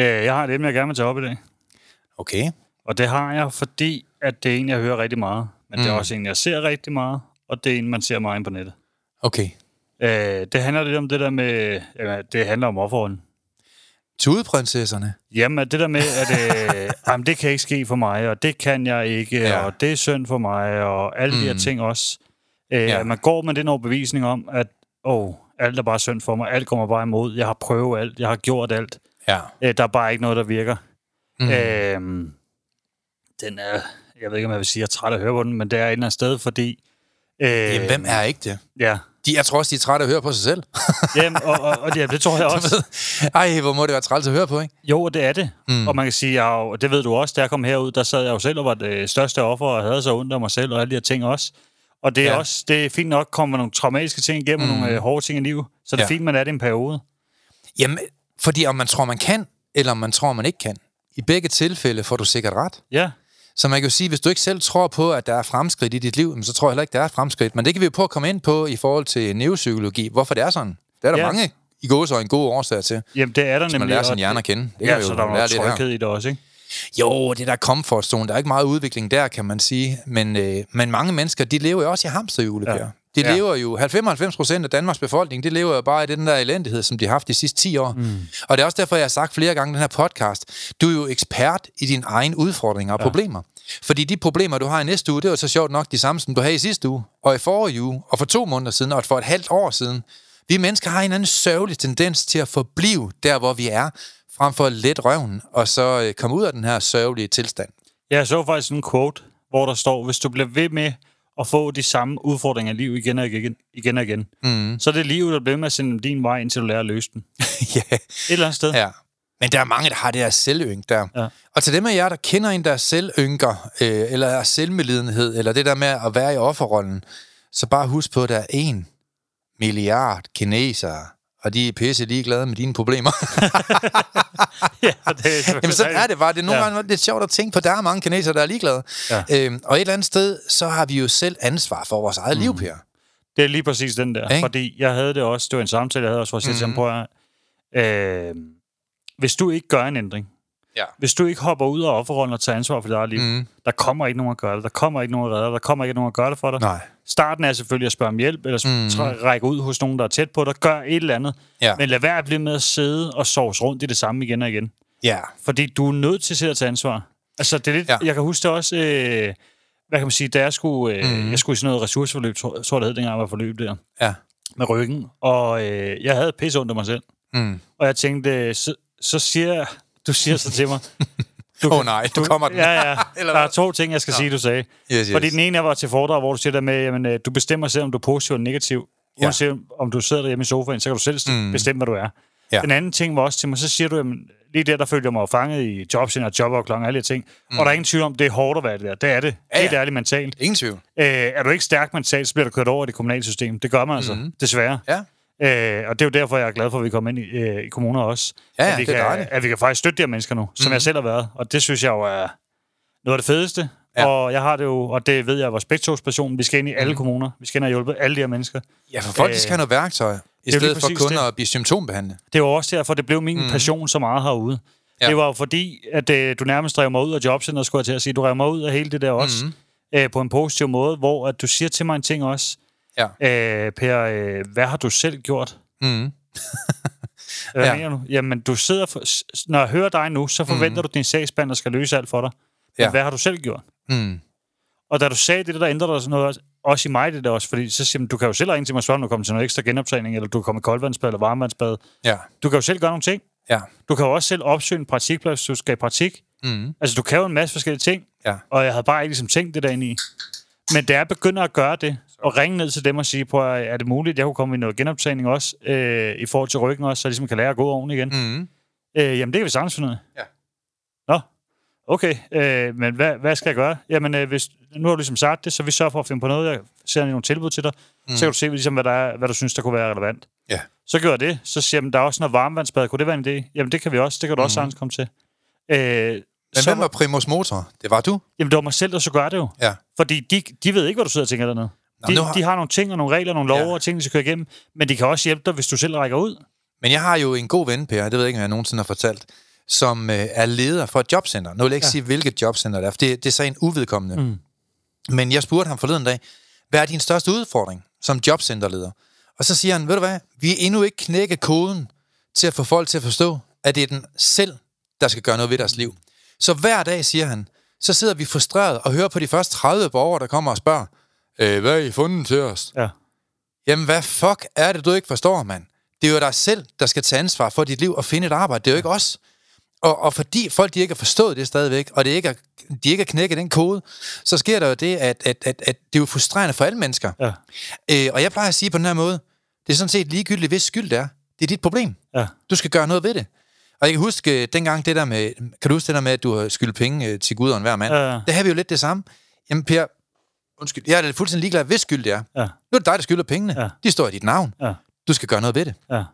Øh, Jeg har et emne, jeg gerne vil tage op i dag. Okay. Og det har jeg, fordi at det er en, jeg hører rigtig meget. Men mm. det er også en, jeg ser rigtig meget. Og det er en, man ser meget på nettet. Okay. Øh, Det handler lidt om det der med... Jamen, det handler om offerrollen. Tudeprinsesserne. Jamen, det der med, at øh, jamen, det kan ikke ske for mig, og det kan jeg ikke, Ja. og det er synd for mig, og alle mm. de her ting også. Øh, ja. Man går med den overbevisning om, at åh, alt er bare synd for mig, alt kommer bare imod, jeg har prøvet alt, jeg har gjort alt. Ja. Øh, der er bare ikke noget, der virker. Mm. Øhm, den er, jeg ved ikke, om jeg vil sige, at jeg er træt af at høre på den, men det er et eller andet sted, fordi... Øh, Jamen, hvem er ikke det? Ja, De, jeg tror også, de er trætte af at høre på sig selv. Jamen, og, og, og ja, det tror jeg også. Ej, hvor må det være træls at høre på, ikke? Jo, og det er det. Mm. Og man kan sige, jeg, jo- det ved du også, da jeg kom herud, der sad jeg jo selv og var det største offer, og havde så ondt af mig selv, og alle de her ting også. Og det er Ja. også, det er fint nok, kommer nogle traumatiske ting igennem, mm. nogle øh, hårde ting i livet. Så det er Ja. fint, man er det i en periode. Jamen, fordi om man tror, man kan, eller om man tror, man ikke kan. I begge tilfælde får du sikkert ret. Ja, Så man kan jo sige, hvis du ikke selv tror på, at der er fremskridt i dit liv, så tror jeg heller ikke, der er fremskridt. Men det kan vi jo prøve at komme ind på i forhold til neuropsykologi. Hvorfor det er sådan. Det er der ja. Mange i gåsøjne gode årsager til. jamen det er der Hvis man nemlig. lærer sin det- hjerne at kende. Det Ja, vi så jo der er noget tryghed i det også, ikke? Jo, det der comfort zone, der er ikke meget udvikling der, kan man sige. Men, øh, men mange mennesker, de lever jo også i hamsterhjule, ja. De Ja. lever jo, 95 procent af Danmarks befolkning, de lever jo bare i den der elendighed, som de har haft de sidste 10 år. Mm. Og det er også derfor, jeg har sagt flere gange i den her podcast, du er jo ekspert i dine egne udfordringer og ja. problemer. Fordi de problemer, du har i næste uge, det er jo så sjovt nok de samme, som du havde i sidste uge, og i forrige uge, og for to måneder siden, og for et halvt år siden. Vi mennesker har en anden sørgelig tendens til at forblive der, hvor vi er, frem for at let røven, og så øh, komme ud af den her sørgelige tilstand. Jeg så faktisk en quote, hvor der står, hvis du bliver ved med at få de samme udfordringer i livet igen og igen, igen, og igen mm. så er det livet, der bliver med at sende din vej, indtil du lærer at løse den. Et ja, eller andet sted. ja. Men der er mange, der har det her selvynk der. Ja. Og til dem af jer, der kender en, der er selvynker, øh, eller er selvmedlidenhed, eller det der med at være i offerrollen, så bare husk på, at der er en milliard kinesere, og de er pisse ligeglade med dine problemer. ja, det er Jamen, så er det bare. Det er nogle ja. Gange lidt sjovt at tænke på, der er mange kinesere, der er ligeglade. Ja. Øhm, og et eller andet sted, så har vi jo selv ansvar for vores eget mm. liv, Per. Det er lige præcis den der. Ikke? Fordi jeg havde det også, det var en samtale, jeg havde også, hvor jeg siger til ham, prøv at, øh, hvis du ikke gør en ændring, Ja. hvis du ikke hopper ud af offerrollen og tager ansvar for dit eget liv, Mm. der kommer ikke nogen at gøre det, der kommer ikke nogen at redde dig, der kommer ikke nogen at gøre det for dig. Nej. Starten er selvfølgelig at spørge om hjælp, eller mm. række ud hos nogen, der er tæt på dig, gør et eller andet, Ja. men lad være at blive med at sidde og sove rundt i det samme igen og igen. Ja. Fordi du er nødt til selv at tage ansvar. Altså, det er lidt, Ja. jeg kan huske det også, øh, hvad kan man sige, da jeg skulle, øh, mm. jeg skulle i sådan noget ressourceforløb, tror, jeg, det hed, dengang jeg var forløb der, Ja. med ryggen, og øh, jeg havde pisse af mig selv. Mm. Og jeg tænkte, så, så siger jeg, du siger så til mig, Åh oh, nej, du kommer den. ja, ja, Eller der er to ting, jeg skal sige, du sagde. Yes, yes. Fordi den ene, jeg var til foredrag, hvor du siger der med, jamen, øh, du bestemmer selv, om du er positiv eller negativ. Ja. Uanset om du sidder derhjemme i sofaen, så kan du selv mm. bestemme, hvad du er. Ja. Den anden ting var også til mig, så siger du, jamen, lige der, der følte jeg mig fanget i jobcenter og jobafklaring og alle de ting. Mm. Og der er ingen tvivl om, det er hårdt at være det der. Det er det. Ja, Ja, Helt ja. ærligt mentalt. Ingen tvivl. Øh, er du ikke stærk mentalt, så bliver du kørt over i det kommunale system. Det gør man altså, Mhm. desværre. Ja. Øh, og det er jo derfor, jeg er glad for, at vi kommer ind i, øh, i kommuner også. Ja, ja, at, vi det er kan, dejligt. at vi kan faktisk støtte de her mennesker nu, som Mhm. jeg selv har været. Og det synes jeg jo er noget af det fedeste. Ja. Og jeg har det jo, og det ved jeg, vores begge tos passion. Vi skal ind i alle kommuner. Vi skal ind og hjælpe alle de her mennesker. Ja, for folk, Øh, skal have noget værktøj, i stedet for kun det. at blive symptombehandlet. Det var også derfor, det blev min mm. passion så meget herude. Ja. Det var jo fordi, at øh, du nærmest drev mig ud af jobcenteret, skulle jeg til at sige. Du drev mig ud af hele det der også, Mhm. øh, på en positiv måde, hvor at du siger til mig en ting også. Ja. Øh, per, øh, hvad har du selv gjort? Mm. Hvad Ja. mener du? Jamen, du sidder for, når jeg hører dig nu, så forventer mm. du, at din sagsbehandler skal løse alt for dig. Men Ja. hvad har du selv gjort? Mm. Og da du sagde det, der ændrede der sådan noget, også- i mig det der også, fordi så siger man, du kan jo selv ringe til mig og spørge, om du kommer til noget ekstra genoptræning, eller du kan komme i koldvandsbad eller varmevandsbad. Ja. Du kan jo selv gøre nogle ting. Ja. Du kan jo også selv opsøge en praktikplads, du skal i praktik. Mm. Altså, du kan jo en masse forskellige ting, Ja. og jeg havde bare ikke ligesom tænkt det derinde i. Men da jeg begynder at gøre det, og ringe ned til dem og sige, på, er det muligt, jeg kunne komme i noget genoptræning også, øh, i forhold til ryggen også, så jeg ligesom kan lære at gå ordentligt igen. Mm. Øh, jamen, det kan vi sagtens finde ud af. Ja. Nå, okay. Øh, men hvad, hvad skal jeg gøre? Jamen, øh, hvis, nu har du ligesom sagt det, så vi sørger for at finde på noget. Jeg sender nogle tilbud til dig. Mm. Så kan du se, ligesom, hvad, der er, hvad du synes, der kunne være relevant. Ja. Så gør jeg det. Så siger jeg, der er også noget varmevandsbad. Kunne det være en idé? Jamen, det kan vi også. Det kan du også sagtens komme til. Øh, Men så, hvem var primus motor? Det var du? Jamen, det var mig selv, der så gør det jo. Ja. Fordi de, de ved ikke, hvad du sidder og tænker dernede. Nå, De, har- de har nogle ting og nogle regler, nogle love Ja. og ting, de skal køre igennem. Men de kan også hjælpe dig, hvis du selv rækker ud. Men jeg har jo en god ven, Per, det ved jeg ikke, om jeg nogensinde har fortalt, som øh, er leder for et jobcenter. Nu vil jeg ikke ja. sige, hvilket jobcenter det er, for det, det er så en uvedkommende. Mm. Men jeg spurgte ham forleden dag, hvad er din største udfordring som jobcenterleder? Og så siger han, ved du hvad, vi er endnu ikke knækket koden til at få folk til at forstå, at det er den selv, der skal gøre noget ved deres liv. Så hver dag, siger han, så sidder vi frustreret og hører på de første 30 borgere, der kommer og spørger, øh, hvad har I fundet til os? Ja. Jamen, hvad fuck er det, du ikke forstår, mand? Det er jo dig selv, der skal tage ansvar for dit liv og finde et arbejde. Det er jo ikke os. Og, og fordi folk de ikke har forstået det stadigvæk, og det ikke er, de ikke har knækket den kode, så sker der jo det, at, at, at, at det er jo frustrerende for alle mennesker. Ja. Øh, og jeg plejer at sige på den her måde, det er sådan set ligegyldigt, hvis skyld det er. Det er dit problem. Ja. Du skal gøre noget ved det. Og jeg kan huske øh, dengang det der med, kan du huske det der med, at du har skyldt penge øh, til Gud og enhver mand? Ja. Det har vi jo lidt det samme. Jamen Per, undskyld, jeg er fuldstændig ligeglad, hvis skyld det er. Ja. Nu er det dig, der skylder pengene. Ja. De står i dit navn. Ja. Du skal gøre noget ved det. Ja.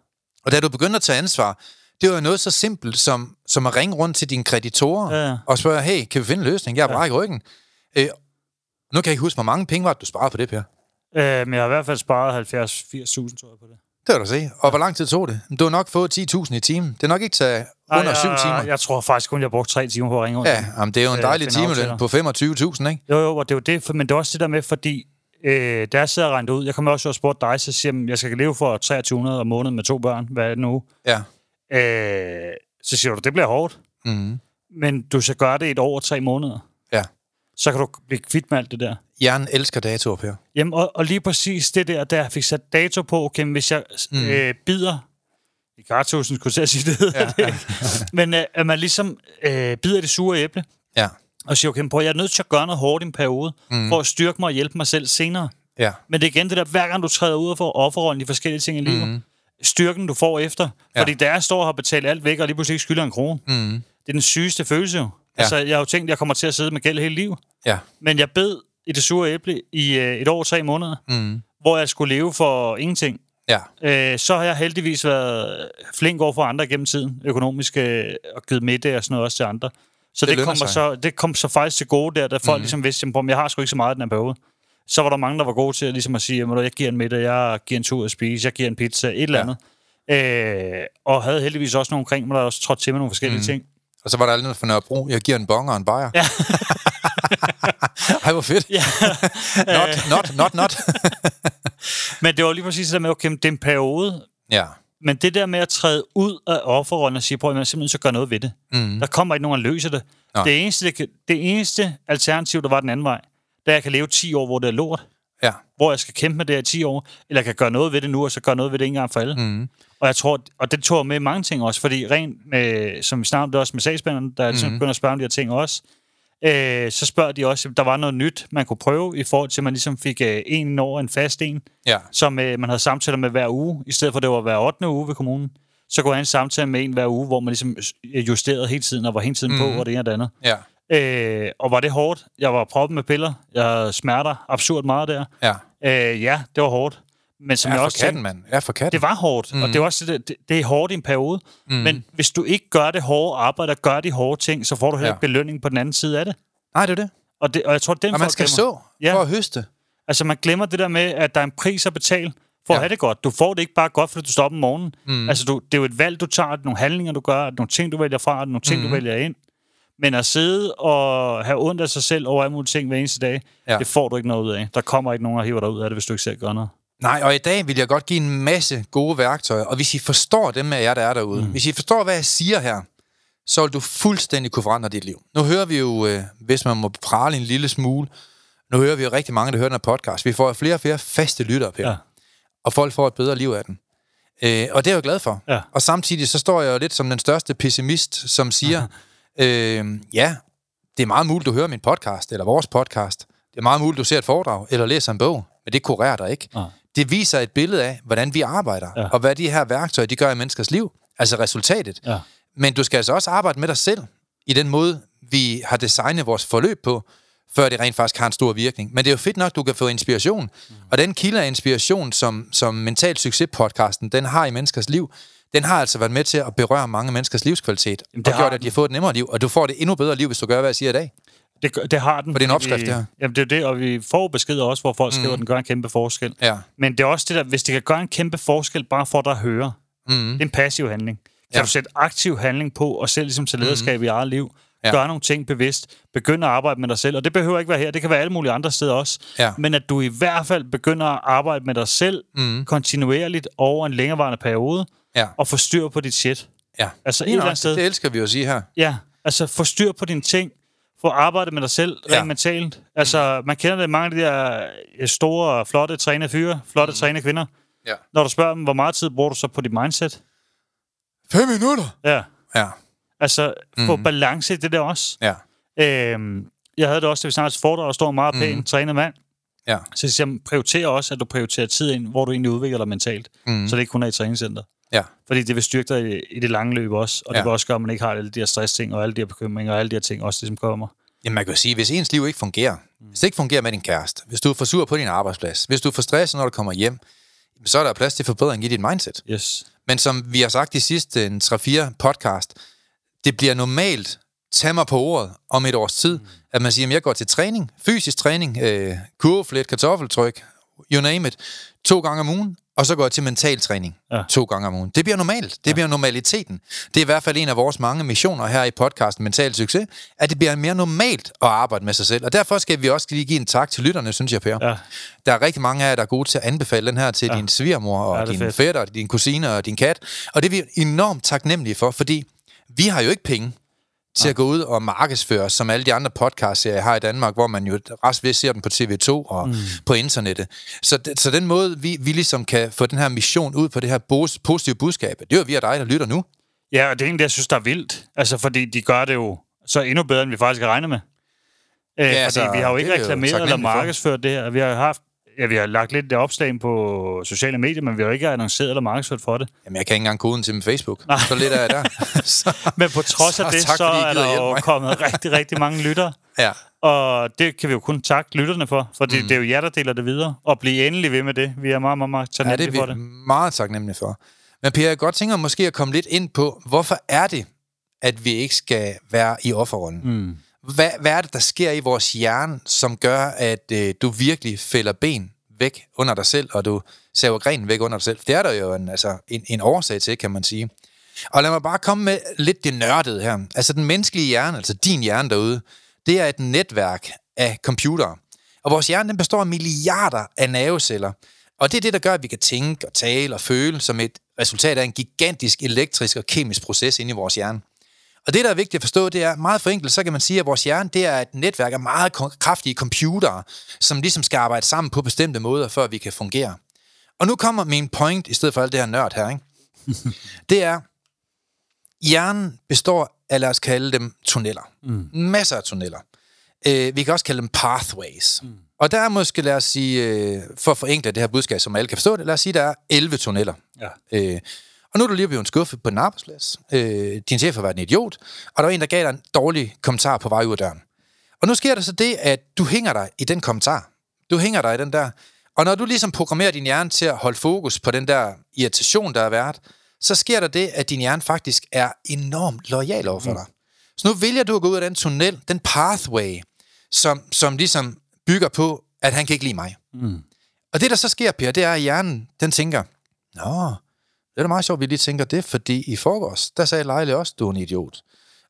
Og da du begynder at tage ansvar, det var jo noget så simpelt som, som at ringe rundt til dine kreditorer Ja, ja. og spørge, hey, kan vi finde en løsning? Jeg har brækket ryggen. Øh, nu kan jeg ikke huske, hvor mange penge var det, du sparede på det, Per. Øh, men jeg har i hvert fald sparet 70-80.000, tror jeg, på det. Det var du se. Og hvor lang tid tog det? Du har nok fået 10.000 i timen. Det er nok ikke taget under 7 jeg, timer. Jeg tror faktisk kun, jeg brugte tre timer på at ringe rundt. Ja, jamen, det er jo en Øh, dejlig finde timeløn på 25.000, ikke? Jo, jo, og det er jo det, men det er også det der med, fordi øh, da jeg sidder og regnet ud, jeg kommer også og spurgt dig, så siger jeg, jeg skal leve for 2300 om måneden med to børn, hvad er det nu? Ja. Øh, så siger du, det bliver hårdt, Mm. men du skal gøre det et år og tre måneder. Ja. Så kan du blive kvitt med alt det der. Hjernen elsker datoer, Per. Jamen, og, og lige præcis det der, der jeg fik sat dato på, okay, hvis jeg mm. øh, bider i kartusen, skulle jeg sige det, ja, det. ikke? men øh, at man ligesom øh, bider det sure æble, Ja. og siger, okay, prøv, jeg er nødt til at gøre noget hårdt i en periode, mm. for at styrke mig og hjælpe mig selv senere. Ja. Men det er igen det der, hver gang du træder ud og får offerrollen i forskellige ting i livet, mm. styrken du får efter. Ja. Fordi jeg står og har betalt alt væk, og lige pludselig ikke skylder en krone, mm. det er den sygeste følelse jo. Ja. Altså, jeg har jo tænkt, at jeg kommer til at sidde med gæld hele livet. Ja. Men jeg bed i det sure æble i øh, et år og tre måneder, mm. hvor jeg skulle leve for ingenting. Ja. Øh, så har jeg heldigvis været flink over for andre gennem tiden, økonomisk, øh, og givet middag og sådan noget også til andre. Så Det det, kommer sig. så, det kom så faktisk til gode der, da folk mm. ligesom vidste, at jeg har sgu ikke så meget den her periode. Så var der mange, der var gode til at, ligesom at sige, at jeg giver en middag, jeg giver en tur at spise, jeg giver en pizza, et eller Ja. andet. Øh, og havde heldigvis også nogle omkring mig, der også trådte til med nogle forskellige mm. ting. Og så var der aldrig noget for Nørrebro. Jeg giver en bonger og en bajer. Ja. Ej, hvor fedt. Ja. not, not, not, not. Men det var lige præcis det der med, okay, det er en periode, ja. Men det der med at træde ud af offerrollen og sige, prøv at jeg simpelthen så gøre noget ved det. Mm. Der kommer ikke nogen, der løser det. Det eneste, det, det eneste alternativ, der var den anden vej, det er, at jeg kan leve 10 år, hvor det er lort. Ja. Hvor jeg skal kæmpe med det her i 10 år. Eller jeg kan gøre noget ved det nu, og så gøre noget ved det en gang for alle. Mm. Og jeg tror, og det tog med mange ting også, fordi rent med, som vi snakkede også med sagsbehandleren, der mm. begynder at spørge om de her ting også, øh, så spørger de også, om der var noget nyt, man kunne prøve, i forhold til, at man ligesom fik øh, en år, en fast en, Ja. som øh, man havde samtaler med hver uge, i stedet for at det var hver 8. uge ved kommunen. Så kunne jeg en samtale med en hver uge, hvor man ligesom øh, justerede hele tiden, og var hele tiden mm. på, og det ene og det andet. Ja. Øh, og var det hårdt? Jeg var proppet med piller. Jeg smerter absurd meget der. Ja. Øh, ja, det var hårdt. Men som Ja, jeg også katten, tænkte, mand. Ja, for katten. det var hårdt, mm. og det, er også det, det, er hårdt i en periode. Mm. Men hvis du ikke gør det hårde arbejde og gør de hårde ting, så får du heller Ja. ikke belønning på den anden side af det. Nej, det er det. Og, det, og jeg tror, den Og man skal glemmer. så Ja. for at høste. Altså, man glemmer det der med, at der er en pris at betale for ja. At have det godt. Du får det ikke bare godt, fordi du står op om morgenen. Mm. Altså, du, det er jo et valg, du tager, er nogle handlinger, du gør, er nogle ting, du vælger fra, er nogle ting, mm. du vælger ind. Men at sidde og have ondt af sig selv over alle mulige ting hver eneste dag, ja. Det får du ikke noget ud af. Der kommer ikke nogen, der hiver dig ud af det, hvis du ikke selv gør noget. Nej, og i dag vil jeg godt give en masse gode værktøjer, og hvis I forstår dem af jer, der er derude, mm. hvis I forstår, hvad jeg siger her, så vil du fuldstændig kunne forandre dit liv. Nu hører vi jo, øh, hvis man må prale en lille smule, nu hører vi jo rigtig mange, der hører den her podcast. Vi får flere og flere faste lyttere, Per. Ja. Og folk får et bedre liv af den. Øh, og det er jeg jo glad for. Ja. Og samtidig så står jeg jo lidt som den største pessimist, som siger, øh, ja, det er meget muligt, du hører min podcast, eller vores podcast. Det er meget muligt, du ser et foredrag, eller læser en bog, men det kurerer dig ikke. Ja. Det viser et billede af, hvordan vi arbejder, ja. og hvad de her værktøjer, de gør i menneskers liv. Altså resultatet. Ja. Men du skal altså også arbejde med dig selv, i den måde, vi har designet vores forløb på, før det rent faktisk har en stor virkning. Men det er jo fedt nok, du kan få inspiration. Mm. Og den kilde af inspiration, som, som Mental Succes-podcasten, den har i menneskers liv, den har altså været med til at berøre mange menneskers livskvalitet, Jamen, det og gjort, at de har fået et nemmere liv, og du får det endnu bedre liv, hvis du gør, hvad jeg siger i dag. Det, det har den. For det er en opskrift, vi, her. Jamen, det er det, og vi får beskeder også, hvor folk skriver, mm. at den gør en kæmpe forskel. Ja. Men det er også det der, hvis det kan gøre en kæmpe forskel, bare for dig at høre, mm. det er en passiv handling. Kan ja. du sætte aktiv handling på, og selv ligesom til lederskab mm. i eget liv, ja. gøre nogle ting bevidst, begynde at arbejde med dig selv, og det behøver ikke være her, det kan være alle mulige andre steder også, ja. men at du i hvert fald begynder at arbejde med dig selv mm. kontinuerligt over en længerevarende periode, ja. og få styr på dit shit. Ja. Altså et eller andet sted. Det elsker vi at sige her. Ja, altså få styr på dine ting, få arbejdet med dig selv rent ja. mentalt. Altså, man kender det mange af de der øh, store, flotte trænede fyre, flotte mm. trænede kvinder. Ja. Når du spørger dem, hvor meget tid bruger du så på dit mindset? Fem minutter? Ja. Ja. Altså, få mm. balance i det der også. Ja. Øhm, jeg havde det også, da vi snart foredrag, og står meget pænt, mm. trænet mand. Ja. Så jeg prioriterer også, at du prioriterer tid ind, hvor du egentlig udvikler dig mentalt. Mm. Så det ikke kun er i træningscenter. Ja. Fordi det vil styrke dig i, i det lange løb også, og ja. det vil også gøre, at man ikke har alle de her stressting, og alle de her bekymringer, og alle de her ting også, det som kommer. Jamen man kan jo sige, hvis ens liv ikke fungerer, mm. hvis det ikke fungerer med din kæreste, hvis du er for sur på din arbejdsplads, hvis du er for stresset, når du kommer hjem, så er der plads til forbedring i dit mindset. Yes. Men som vi har sagt i sidste 3-4 podcast, det bliver normalt, tag mig på ordet om et års tid, mm. at man siger, at jeg går til træning, fysisk træning, øh, kurveflet, kartoffeltryk, you name it, to gange om ugen, og så går jeg til mental træning ja. to gange om ugen. Det bliver normalt. Det ja. bliver normaliteten. Det er i hvert fald en af vores mange missioner her i podcasten Mental Succes, at det bliver mere normalt at arbejde med sig selv. Og derfor skal vi også lige give en tak til lytterne, synes jeg, Per. Ja. Der er rigtig mange af jer, der er gode til at anbefale den her til ja. din svigermor, og ja, din fedt. fætter, din kusine og din kat. Og det er vi enormt taknemmelige for, fordi vi har jo ikke penge til at gå ud og markedsføre, som alle de andre podcasts, jeg har i Danmark, hvor man jo ret ved ser den på TV2 og mm. på internettet. Så, så den måde, vi, vi ligesom kan få den her mission ud på det her positive budskab, det er jo via dig, der lytter nu. Ja, og det er egentlig, jeg synes, der er vildt. Altså, fordi de gør det jo så endnu bedre, end vi faktisk har regnet med. ja, fordi altså, vi har jo ikke reklameret eller markedsført det her. Vi har haft Ja, vi har lagt lidt det opslag på sociale medier, men vi har ikke annonceret eller markedsført for det. Jamen, jeg kan ikke engang koden til min Facebook. Nej. Så lidt er jeg der. så, men på trods af det, så, så er der jo mig. kommet rigtig, rigtig mange lyttere. Ja. Og det kan vi jo kun takke lytterne for, for det, mm. det er jo jer, der deler det videre. Og blive endelig ved med det. Vi er meget, meget, meget taknemmelige ja, det er vi meget taknemmelige for. Men Per, jeg godt tænker måske at komme lidt ind på, hvorfor er det, at vi ikke skal være i offerrollen? Mm. Hvad, hvad er det, der sker i vores hjerne, som gør, at øh, du virkelig fælder ben væk under dig selv, og du saver grenen væk under dig selv? Det er der jo en, altså, en, en årsag til, kan man sige. Og lad mig bare komme med lidt det nørdede her. Altså den menneskelige hjerne, altså din hjerne derude, det er et netværk af computere. Og vores hjerne den består af milliarder af nerveceller. Og det er det, der gør, at vi kan tænke og tale og føle som et resultat af en gigantisk elektrisk og kemisk proces inde i vores hjerne. Og det, der er vigtigt at forstå, det er meget forenklet, så kan man sige, at vores hjerne, det er et netværk af meget kraftige computere, som ligesom skal arbejde sammen på bestemte måder, før vi kan fungere. Og nu kommer min point, i stedet for alt det her nørd her, ikke? det er, hjernen består af, lad os kalde dem, tunneller. Mm. Masser af tunneller. Øh, vi kan også kalde dem pathways. Mm. Og der er måske, lad os sige, øh, for at forenkle det her budskab, som alle kan forstå det, lad os sige, der er 11 tunneller. Ja. Øh, og nu er du lige blevet skuffet på en arbejdsplads. Øh, din chef har været en idiot, og der var en, der gav dig en dårlig kommentar på vej ud af døren. Og nu sker der så det, at du hænger dig i den kommentar. Du hænger dig i den der. Og når du ligesom programmerer din hjerne til at holde fokus på den der irritation, der er været, så sker der det, at din hjerne faktisk er enormt lojal overfor mm. dig. Så nu vælger du at gå ud af den tunnel, den pathway, som, som ligesom bygger på, at han kan ikke lide mig. Mm. Og det, der så sker, Per, det er, at hjernen, den tænker, Nå, det er da meget sjovt, at vi lige tænker det, fordi i forgårs, der sagde Lejle også, du er en idiot.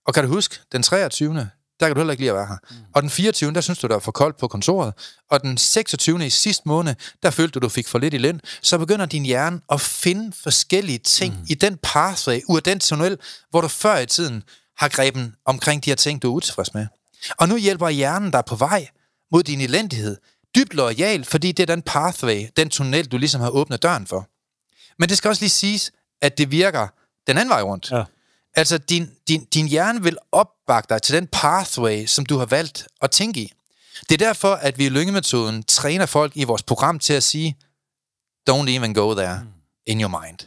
Og kan du huske, den 23. der kan du heller ikke lide at være her. Mm. Og den 24. der synes du, der er for koldt på kontoret. Og den 26. i sidste måned, der følte du, du fik for lidt i løn. Så begynder din hjerne at finde forskellige ting mm. i den pathway, ud af den tunnel, hvor du før i tiden har greben omkring de her ting, du er utilfreds med. Og nu hjælper hjernen dig på vej mod din elendighed. Dybt lojal, fordi det er den pathway, den tunnel, du ligesom har åbnet døren for. Men det skal også lige siges, at det virker den anden vej rundt. Ja. Altså, din, din, din hjerne vil opbakke dig til den pathway, som du har valgt at tænke i. Det er derfor, at vi i lyngemetoden træner folk i vores program til at sige, don't even go there in your mind.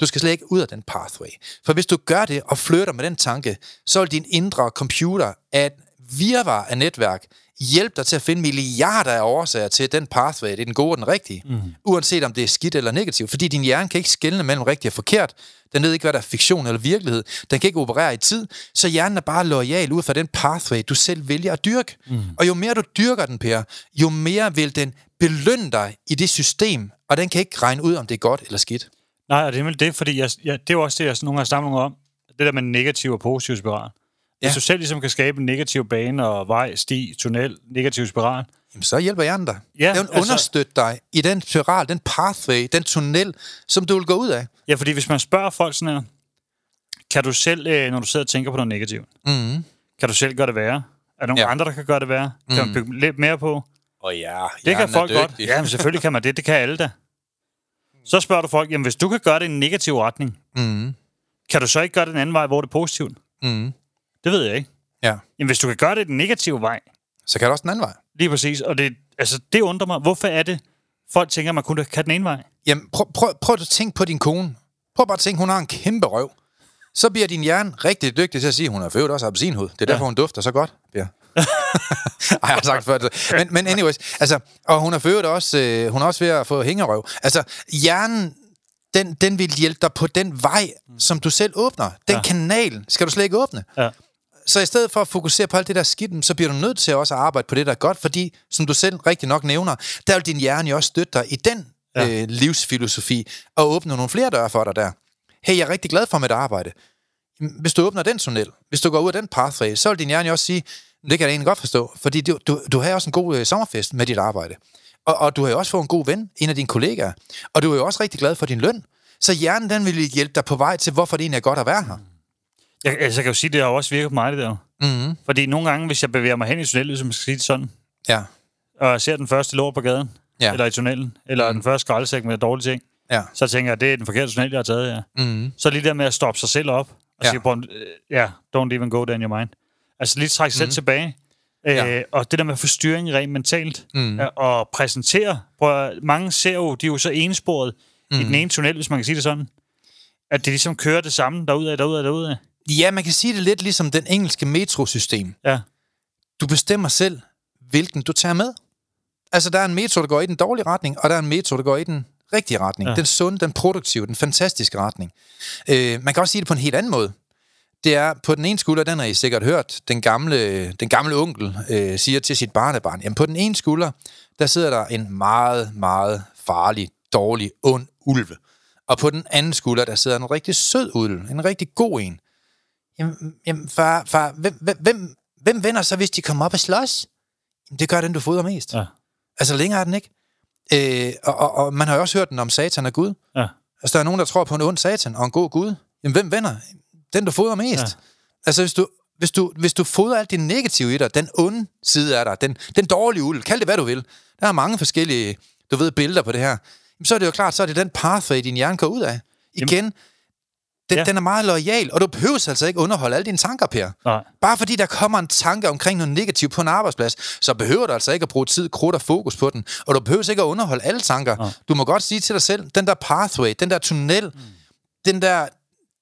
Du skal slet ikke ud af den pathway. For hvis du gør det og flytter med den tanke, så vil din indre computer at virvar af netværk hjælpe dig til at finde milliarder af årsager til, at den pathway det er den gode og den rigtige. Mm. Uanset om det er skidt eller negativt. Fordi din hjerne kan ikke skelne mellem rigtigt og forkert. Den ved ikke, hvad der er fiktion eller virkelighed. Den kan ikke operere i tid. Så hjernen er bare lojal ud fra den pathway, du selv vælger at dyrke. Mm. Og jo mere du dyrker den, Per, jo mere vil den belønne dig i det system. Og den kan ikke regne ud, om det er godt eller skidt. Nej, og det er vel det, fordi jeg, jeg, det er jo også det, jeg nogle gange snakker om. Det der med negativ og positiv spiral. Ja. Hvis du selv ligesom kan skabe en negativ bane og vej, sti, tunnel, negativ spiral, Jamen, så hjælper hjernen dig. Ja, den altså- understøtter dig i den spiral, den pathway, den tunnel, som du vil gå ud af. Ja, fordi hvis man spørger folk sådan her, kan du selv, øh, når du sidder og tænker på noget negativt, Mm. kan du selv gøre det værre? Er der nogle Ja. andre, der kan gøre det værre? Kan man bygge lidt mere på? Og ja, Det kan folk godt. Ja, men selvfølgelig kan man det. Det kan alle da. Så spørger du folk, jamen hvis du kan gøre det i en negativ retning, Mm. kan du så ikke gøre det den anden vej, hvor det er positivt? Mm. Det ved jeg ikke. Ja. Jamen hvis du kan gøre det den negative vej, Så kan det også den anden vej. lige præcis, og det, altså, det undrer mig. Hvorfor er det, folk tænker, man kun kan den ene vej? Jamen, prøv, prøv, prøv at tænke på din kone. Prøv bare at tænke, hun har en kæmpe røv. Så bliver din hjerne rigtig dygtig til at sige, at hun har født også appelsinhud. Det er derfor, hun dufter så godt, Per. Ej, jeg har sagt før. det. Men, men anyways, altså, og hun har født også, øh, hun er også ved at få hængerøv. Altså, hjernen, den, den vil hjælpe dig på den vej, som du selv åbner. Den ja. kanal skal du slet ikke åbne. Ja. Så i stedet for at fokusere på alt det der skidt, så bliver du nødt til også at arbejde på det, der er godt, fordi, som du selv rigtig nok nævner, der vil din hjerne jo også støtte dig i den ja. Øh, livsfilosofi, og åbne nogle flere døre for dig der. Hey, jeg er rigtig glad for mit arbejde. Hvis du åbner den tunnel, hvis du går ud af den pathway, så vil din hjerne jo også sige, det kan jeg egentlig godt forstå, fordi du, du, du har også en god øh, sommerfest med dit arbejde. Og, og du har jo også fået en god ven, en af dine kollegaer. Og du er jo også rigtig glad for din løn. Så hjernen, den vil hjælpe dig på vej til, hvorfor det egentlig er godt at være her. Jeg, altså, jeg kan jo sige, det har også virket på mig, det der. Mm-hmm. Fordi nogle gange, hvis jeg bevæger mig hen i tunnelen, hvis man skal sige det sådan, Ja, og jeg ser den første lort på gaden, Ja. eller i tunnelen, eller mm. den første skraldesæk med dårlige ting, ja. så tænker jeg, det er den forkerte tunnel, jeg har taget, ja. Mm-hmm. Så lige der med at stoppe sig selv op, og Ja. ja. sige øh, ja, don't even go in your mind. Altså lige trække sig selv tilbage. Øh, Ja. Og det der med at få styring rent mentalt, Mm. ja, og præsentere. Prøv, at- mange ser jo, de er jo så ensporet mm. i den ene tunnel, hvis man kan sige det sådan, at det ligesom kører det samme derudad, derudad, derudad. Ja, man kan sige det lidt ligesom den engelske metrosystem. Ja, Du bestemmer selv, hvilken du tager med. Altså, der er en metro, der går i den dårlige retning, og der er en metro, der går i den rigtige retning. Ja. Den sunde, den produktive, den fantastiske retning. Øh, man kan også sige det på en helt anden måde. Det er, på den ene skulder, den har I sikkert hørt, den gamle, den gamle onkel øh, siger til sit barnebarn, jamen på den ene skulder, der sidder der en meget, meget farlig, dårlig, ond ulve. Og på den anden skulder, der sidder en rigtig sød ulv, en rigtig god en. Jamen, jamen far, far hvem, hvem, hvem, vinder så, hvis de kommer op og slås? Jamen, det gør den, du fodrer mest. ja, Altså, længere er den ikke. Øh, og, og, og man har jo også hørt den om satan og Gud. ja. Altså, der er nogen, der tror på en ond satan og en god Gud. Jamen, hvem vinder? Den, du fodrer mest. Ja. Altså, hvis du, hvis, du, hvis du fodrer alt det negative i dig, den onde side af dig, den, den dårlige ulv, kald det, hvad du vil. Der er mange forskellige, du ved, billeder på det her. Jamen, så er det jo klart, så er det den pathway, din hjerne går ud af. Igen, den, ja. Den er meget lojal, og du behøver altså ikke underholde alle dine tanker, Per. Nej. Bare fordi der kommer en tanke omkring noget negativt på en arbejdsplads, så behøver du altså ikke at bruge tid, krudt og fokus på den. Og du behøver ikke at underholde alle tanker. Ja. Du må godt sige til dig selv, den der pathway, den der tunnel, mm. den der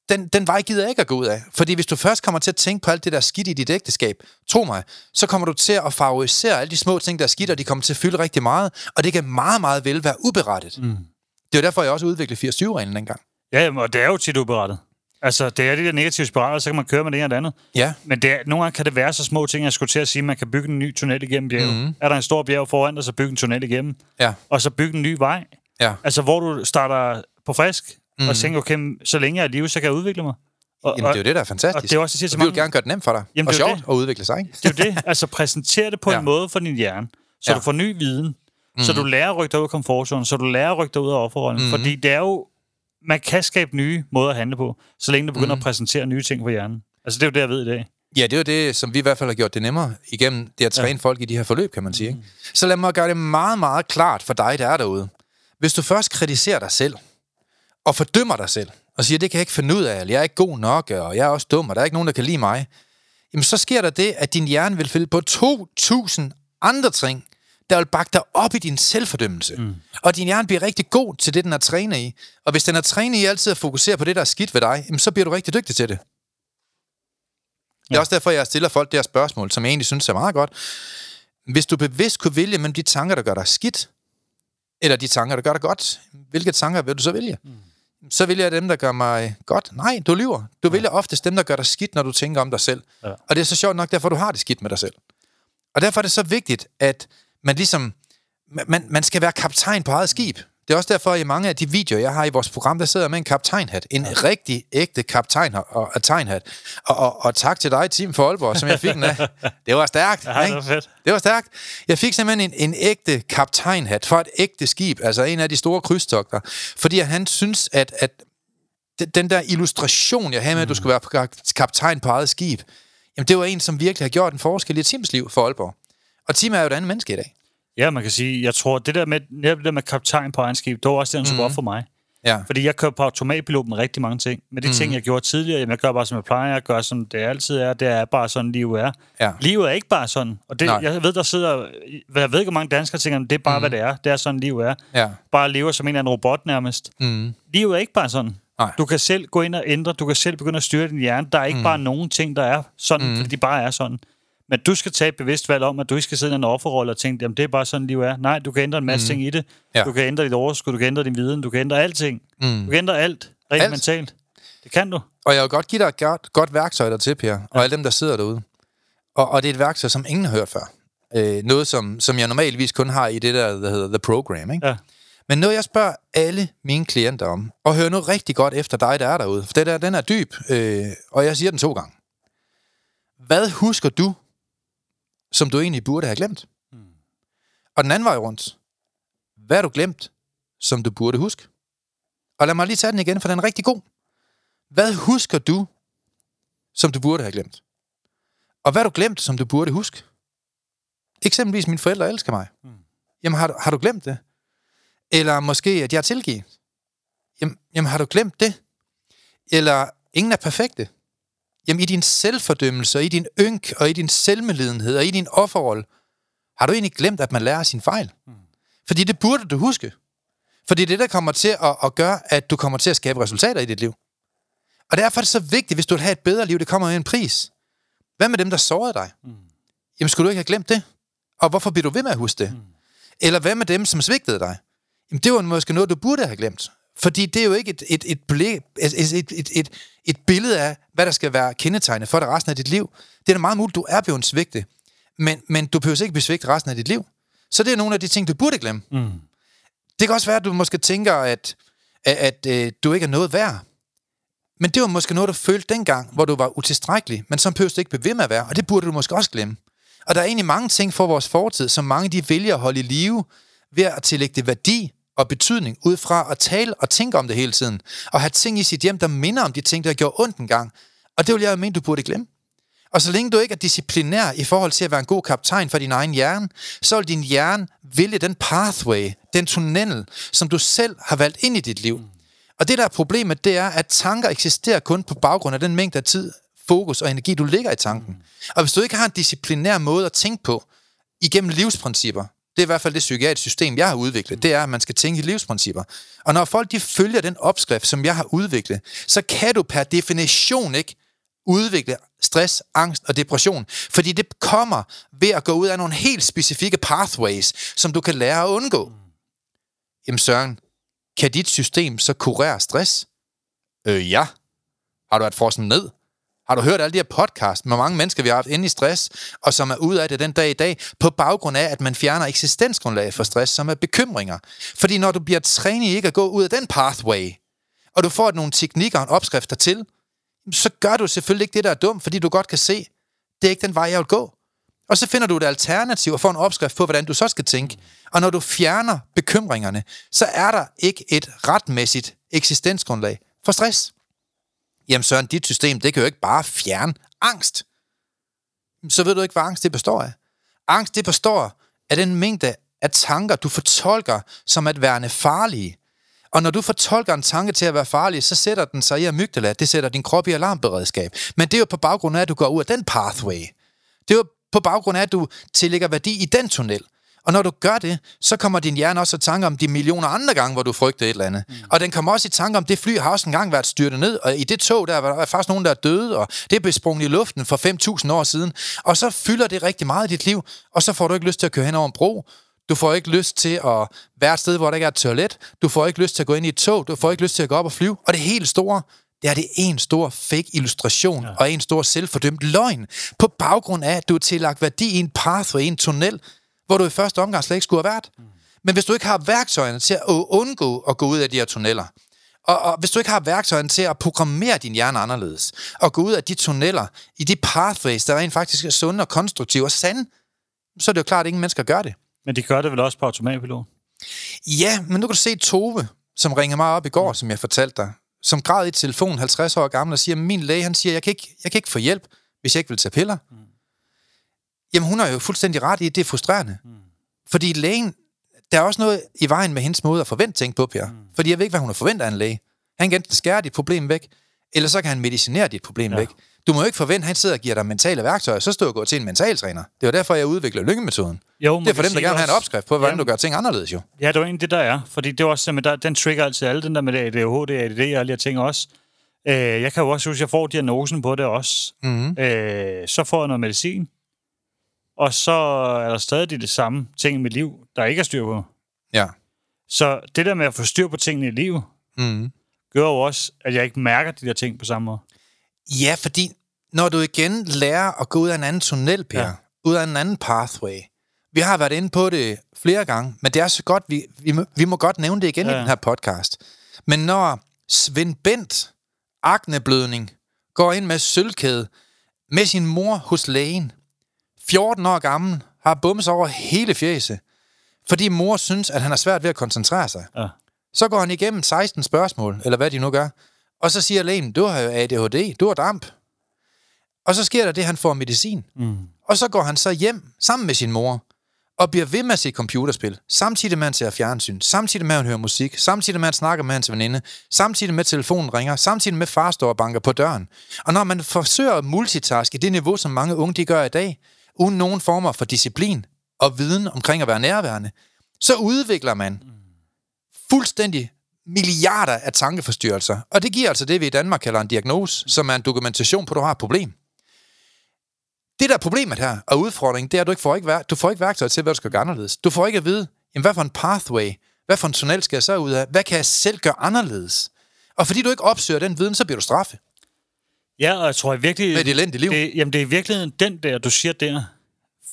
den, den vej gider jeg ikke at gå ud af. Fordi hvis du først kommer til at tænke på alt det, der er skidt i dit ægteskab, tro mig, så kommer du til at favorisere alle de små ting, der er skidt, og de kommer til at fylde rigtig meget, og det kan meget, meget vel være uberettet. Mm. Det er derfor, jeg også udviklede 80-20-reglen dengang. Ja, og det er jo tit uberettet. Altså, det er de der negative spiraler, så kan man køre med det ene og det andet. Ja, Men det er, nogle gange kan det være så små ting, jeg skulle til at sige, at man kan bygge en ny tunnel igennem bjerget. Mhm. Mm. Er der en stor bjerg foran dig, så bygge en tunnel igennem. ja, Og så bygge en ny vej. ja. Altså, hvor du starter på frisk, mm. Mhm. og tænker, okay, så længe jeg er i live, så kan jeg udvikle mig. Og, Jamen, det er jo det, der er fantastisk. og det er også, jeg siger og vi vil mange- gerne gøre det nemt for dig. Jamen, og det jo sjovt det. at udvikle sig, ikke? Det er jo det. Altså præsentere det på Ja. en måde for din hjerne, så Ja. du får ny viden, mm. så du lærer at rykke dig ud af komfortzonen, så du lærer at rykke dig ud af offerrollen. Mhm. Mm. Fordi det er jo, man kan skabe nye måder at handle på, så længe du begynder Mhm. mm. at præsentere nye ting på hjernen. Altså det er jo det, jeg ved i dag. Ja, det er jo det, som vi i hvert fald har gjort det nemmere igennem det at træne ja. folk i de her forløb, kan man sige. Ikke? Så lad mig gøre det meget, meget klart for dig, der er derude. Hvis du først kritiserer dig selv, og fordømmer dig selv, og siger, det kan jeg ikke finde ud af, eller jeg er ikke god nok, og jeg er også dum, og der er ikke nogen, der kan lide mig, jamen så sker der det, at din hjerne vil fælde på 2.000 andre ting, der vil bakke dig op i din selvfordømmelse. Mm. Og din hjerne bliver rigtig god til det, den er trænet i. Og hvis den er trænet i altid at fokusere på det, der er skidt ved dig, jamen så bliver du rigtig dygtig til det. Det er også derfor, jeg stiller folk det her spørgsmål, som jeg egentlig synes er meget godt. Hvis du bevidst kunne vælge mellem de tanker, der gør dig skidt, eller de tanker, der gør dig godt, hvilke tanker vil du så vælge? Mm. Så vælger jeg dem, der gør mig godt. Nej, du lyver. Du vælger oftest dem, der gør dig skidt, når du tænker om dig selv. Ja. Og det er så sjovt nok, derfor du har det skidt med dig selv. Og derfor er det så vigtigt, at man ligesom, man, man skal være kaptajn på eget skib. Det er også derfor, at i mange af de videoer, jeg har i vores program, der sidder med en kaptajnhat. En ja. rigtig ægte kaptajn og, og, og tegnhat. Og, og, og tak til dig, Tim for Aalborg, som jeg fik den af. Det var stærkt. Ja, det ikke? var fedt. Det var stærkt. Jeg fik simpelthen en, en ægte kaptajnhat for et ægte skib, altså en af de store krydstogter, fordi han synes, at, at den- der illustration, jeg havde med, at du skulle være ka- kaptajn på eget skib, jamen det var en, som virkelig har gjort en forskel i Tims liv for Aalborg. Og Tim er jo et andet menneske i dag. Ja, man kan sige, jeg tror, det der med, netop det der med kaptajn på egen skib, det var også det, der mm. op for mig. Ja. Fordi jeg kører på automatpilot med rigtig mange ting. Men de mm. ting, jeg gjorde tidligere, jamen, jeg gør bare, som jeg plejer. Jeg gør, som det altid er. Det er bare sådan, livet er. Ja. Livet er ikke bare sådan. Og det, Nej. jeg ved, der sidder... Jeg ved ikke, hvor mange danskere tænker, det er bare, mm. hvad det er. Det er sådan, livet er. Ja. Bare lever som en eller anden robot nærmest. Mm. Livet er ikke bare sådan. Nej. Du kan selv gå ind og ændre. Du kan selv begynde at styre din hjerne. Der er ikke mm. bare nogen ting, der er sådan, mm. fordi de bare er sådan. Men du skal tage et bevidst valg om, at du ikke skal sidde i en offerrolle og tænke, jamen det er bare sådan, livet er. Nej, du kan ændre en masse mm. ting i det. Ja. Du kan ændre dit overskud, du kan ændre din viden, du kan ændre alting. Mm. Du kan ændre alt, rent Alt. mentalt. Det kan du. Og jeg vil godt give dig et godt, godt værktøj der til, Per, og alle dem, der sidder derude. Og, og det er et værktøj, som ingen har hørt før. Øh, noget, som, som jeg normalvis kun har i det der, der hedder The Program. Ikke? Ja. Men noget, jeg spørger alle mine klienter om, og hør nu rigtig godt efter dig, der er derude, for det der, den er dyb, øh, og jeg siger den to gange. Hvad husker du, som du egentlig burde have glemt? Mm. Og den anden vej rundt. Hvad har du glemt, som du burde huske? Og lad mig lige tage den igen, for den er rigtig god. Hvad husker du, som du burde have glemt? Og hvad har du glemt, som du burde huske? Eksempelvis mine forældre elsker mig. Mm. Jamen, har du, har du glemt det? Eller måske, at jeg er tilgivet. Jamen, jamen, har du glemt det? Eller, ingen er perfekte. Jamen, i din selvfordømmelse, og i din ynk, og i din selvmelidenhed, og i din offerrolle, har du egentlig glemt, at man lærer sin fejl? Mm. Fordi det burde du huske. Fordi det er det, der kommer til at, at gøre, at du kommer til at skabe resultater i dit liv. Og derfor er det så vigtigt, hvis du vil have et bedre liv, det kommer med en pris. Hvad med dem, der sårede dig? Mm. Jamen, skulle du ikke have glemt det? Og hvorfor bliver du ved med at huske det? Mm. Eller hvad med dem, som svigtede dig? Jamen, det var måske noget, du burde have glemt. Fordi det er jo ikke et, et, et, blæ, et, et, et, et, et billede af, hvad der skal være kendetegnet for dig resten af dit liv. Det er da meget muligt, du er blevet svigtet. Men, men du behøver ikke blive svigtet resten af dit liv. Så det er nogle af de ting, du burde glemme. Mm. Det kan også være, at du måske tænker, at, at, at øh, du ikke er noget værd. Men det var måske noget, du følte dengang, hvor du var utilstrækkelig, men som behøver du ikke blive ved med at være, og det burde du måske også glemme. Og der er egentlig mange ting for vores fortid, som mange de vælger at holde i live, ved at tillægge det værdi og betydning, ud fra at tale og tænke om det hele tiden, og have ting i sit hjem, der minder om de ting, der gjorde ondt engang. Og det vil jeg jo mene, du burde glemme. Og så længe du ikke er disciplinær i forhold til at være en god kaptajn for din egen hjerne, så vil din hjerne vælge den pathway, den tunnel, som du selv har valgt ind i dit liv. Og det, der er problemet, det er, at tanker eksisterer kun på baggrund af den mængde af tid, fokus og energi, du ligger i tanken. Og hvis du ikke har en disciplinær måde at tænke på, igennem livsprincipper, det er i hvert fald det psykiatriske system, jeg har udviklet, det er, at man skal tænke i livsprincipper. Og når folk de følger den opskrift, som jeg har udviklet, så kan du per definition ikke udvikle stress, angst og depression. Fordi det kommer ved at gå ud af nogle helt specifikke pathways, som du kan lære at undgå. Jamen Søren, kan dit system så kurere stress? Øh, ja. Har du været frosset ned? Har du hørt alle de her podcast med mange mennesker, vi har haft inde i stress, og som er ud af det den dag i dag, på baggrund af, at man fjerner eksistensgrundlaget for stress, som er bekymringer. Fordi når du bliver trænet i ikke at gå ud af den pathway, og du får nogle teknikker og opskrifter til, så gør du selvfølgelig ikke det, der er dumt, fordi du godt kan se, det er ikke den vej, jeg vil gå. Og så finder du et alternativ og får en opskrift på, hvordan du så skal tænke. Og når du fjerner bekymringerne, så er der ikke et retmæssigt eksistensgrundlag for stress. Jamen Søren, dit system, det kan jo ikke bare fjerne angst. Så ved du ikke, hvad angst det består af. Angst det består af den mængde af tanker, du fortolker som at være farlige. Og når du fortolker en tanke til at være farlig, så sætter den sig i amygdala. Det sætter din krop i alarmberedskab. Men det er jo på baggrund af, at du går ud af den pathway. Det er jo på baggrund af, at du tillægger værdi i den tunnel. Og når du gør det, så kommer din hjerne også i tanke om de millioner andre gange, hvor du frygter et eller andet. Mm. Og den kommer også i tanke om, det fly har også engang været styrtet ned, og i det tog, der var der faktisk nogen, der er døde, og det er besprunget i luften for 5.000 år siden. Og så fylder det rigtig meget i dit liv, og så får du ikke lyst til at køre hen over en bro. Du får ikke lyst til at være et sted, hvor der ikke er et toilet. Du får ikke lyst til at gå ind i et tog. Du får ikke lyst til at gå op og flyve. Og det helt store, det er det en stor fake illustration ja. og en stor selvfordømt løgn, på baggrund af, at du er tillagt værdi i en pathway, i en tunnel, hvor du i første omgang slet ikke skulle have været. Mm. Men hvis du ikke har værktøjerne til at undgå at gå ud af de her tunneller, og, og hvis du ikke har værktøjerne til at programmere din hjerne anderledes, og gå ud af de tunneller, i de pathways, der rent faktisk er sunde og konstruktive og sande, så er det jo klart, at ingen mennesker gør det. Men de gør det vel også på automatpilot? Ja, men nu kan du se Tove, som ringede mig op i går, mm. som jeg fortalte dig, som græd i telefon 50 år gammel og siger, min læge, han siger, jeg kan ikke, jeg kan ikke få hjælp, hvis jeg ikke vil tage piller. Mm. Jamen, hun har jo fuldstændig ret i, at det er frustrerende. Mm. Fordi lægen, der er også noget i vejen med hendes måde at forvente ting på, Per. Mm. Fordi jeg ved ikke, hvad hun har forventet af en læge. Han kan enten skære dit problem væk, eller så kan han medicinere dit problem ja. væk. Du må jo ikke forvente, at han sidder og giver dig mentale værktøjer, så står du og går til en mentaltræner. Det er derfor, jeg udvikler lyngemetoden. Jo, det er for dem, der gerne vil have en opskrift på, hvordan jamen, du gør ting anderledes jo. Ja, det er egentlig det, der er. Fordi det er også, der, den trigger altid alle, den der med ADHD, ADD og alle de her ting også. Øh, jeg kan jo også huske, at jeg får diagnosen på det også. Mm-hmm. Øh, så får jeg noget medicin. Og så er der stadig de samme ting i mit liv, der ikke er styr på. Ja. Så det der med at få styr på tingene i livet, mm. gør jo også, at jeg ikke mærker de der ting på samme måde. Ja, fordi når du igen lærer at gå ud af en anden tunnel, Per, ja. ud af en anden pathway, vi har været inde på det flere gange, men det er så godt, vi, vi, må, vi må godt nævne det igen ja. i den her podcast. Men når Svend Bent, akneblødning, går ind med sølvkæde med sin mor hos lægen, 14 år gammel, har bums over hele fjæset, fordi mor synes, at han er svært ved at koncentrere sig. Ja. Så går han igennem 16 spørgsmål, eller hvad de nu gør, og så siger lægen, du har jo ADHD, du har damp. Og så sker der det, han får medicin. Mm. Og så går han så hjem sammen med sin mor, og bliver ved med at se computerspil, samtidig med at han ser fjernsyn, samtidig med at han hører musik, samtidig med at han snakker med hans veninde, samtidig med at telefonen ringer, samtidig med at far står og banker på døren. Og når man forsøger at multitaske det niveau, som mange unge de gør i dag, uden nogen former for disciplin og viden omkring at være nærværende, så udvikler man fuldstændig milliarder af tankeforstyrrelser. Og det giver altså det, vi i Danmark kalder en diagnose, som er en dokumentation på, at du har et problem. Det der problemet her, og udfordringen, det er, at du, ikke får, ikke, du får ikke værktøj til, hvad du skal gøre anderledes. Du får ikke at vide, jamen, hvad for en pathway, hvad for en tunnel skal jeg så ud af, hvad kan jeg selv gøre anderledes? Og fordi du ikke opsøger den viden, så bliver du straffet. Ja, og jeg tror jeg virkelig... Med et elendigt liv. Det, jamen, det er virkelig den der, du siger der,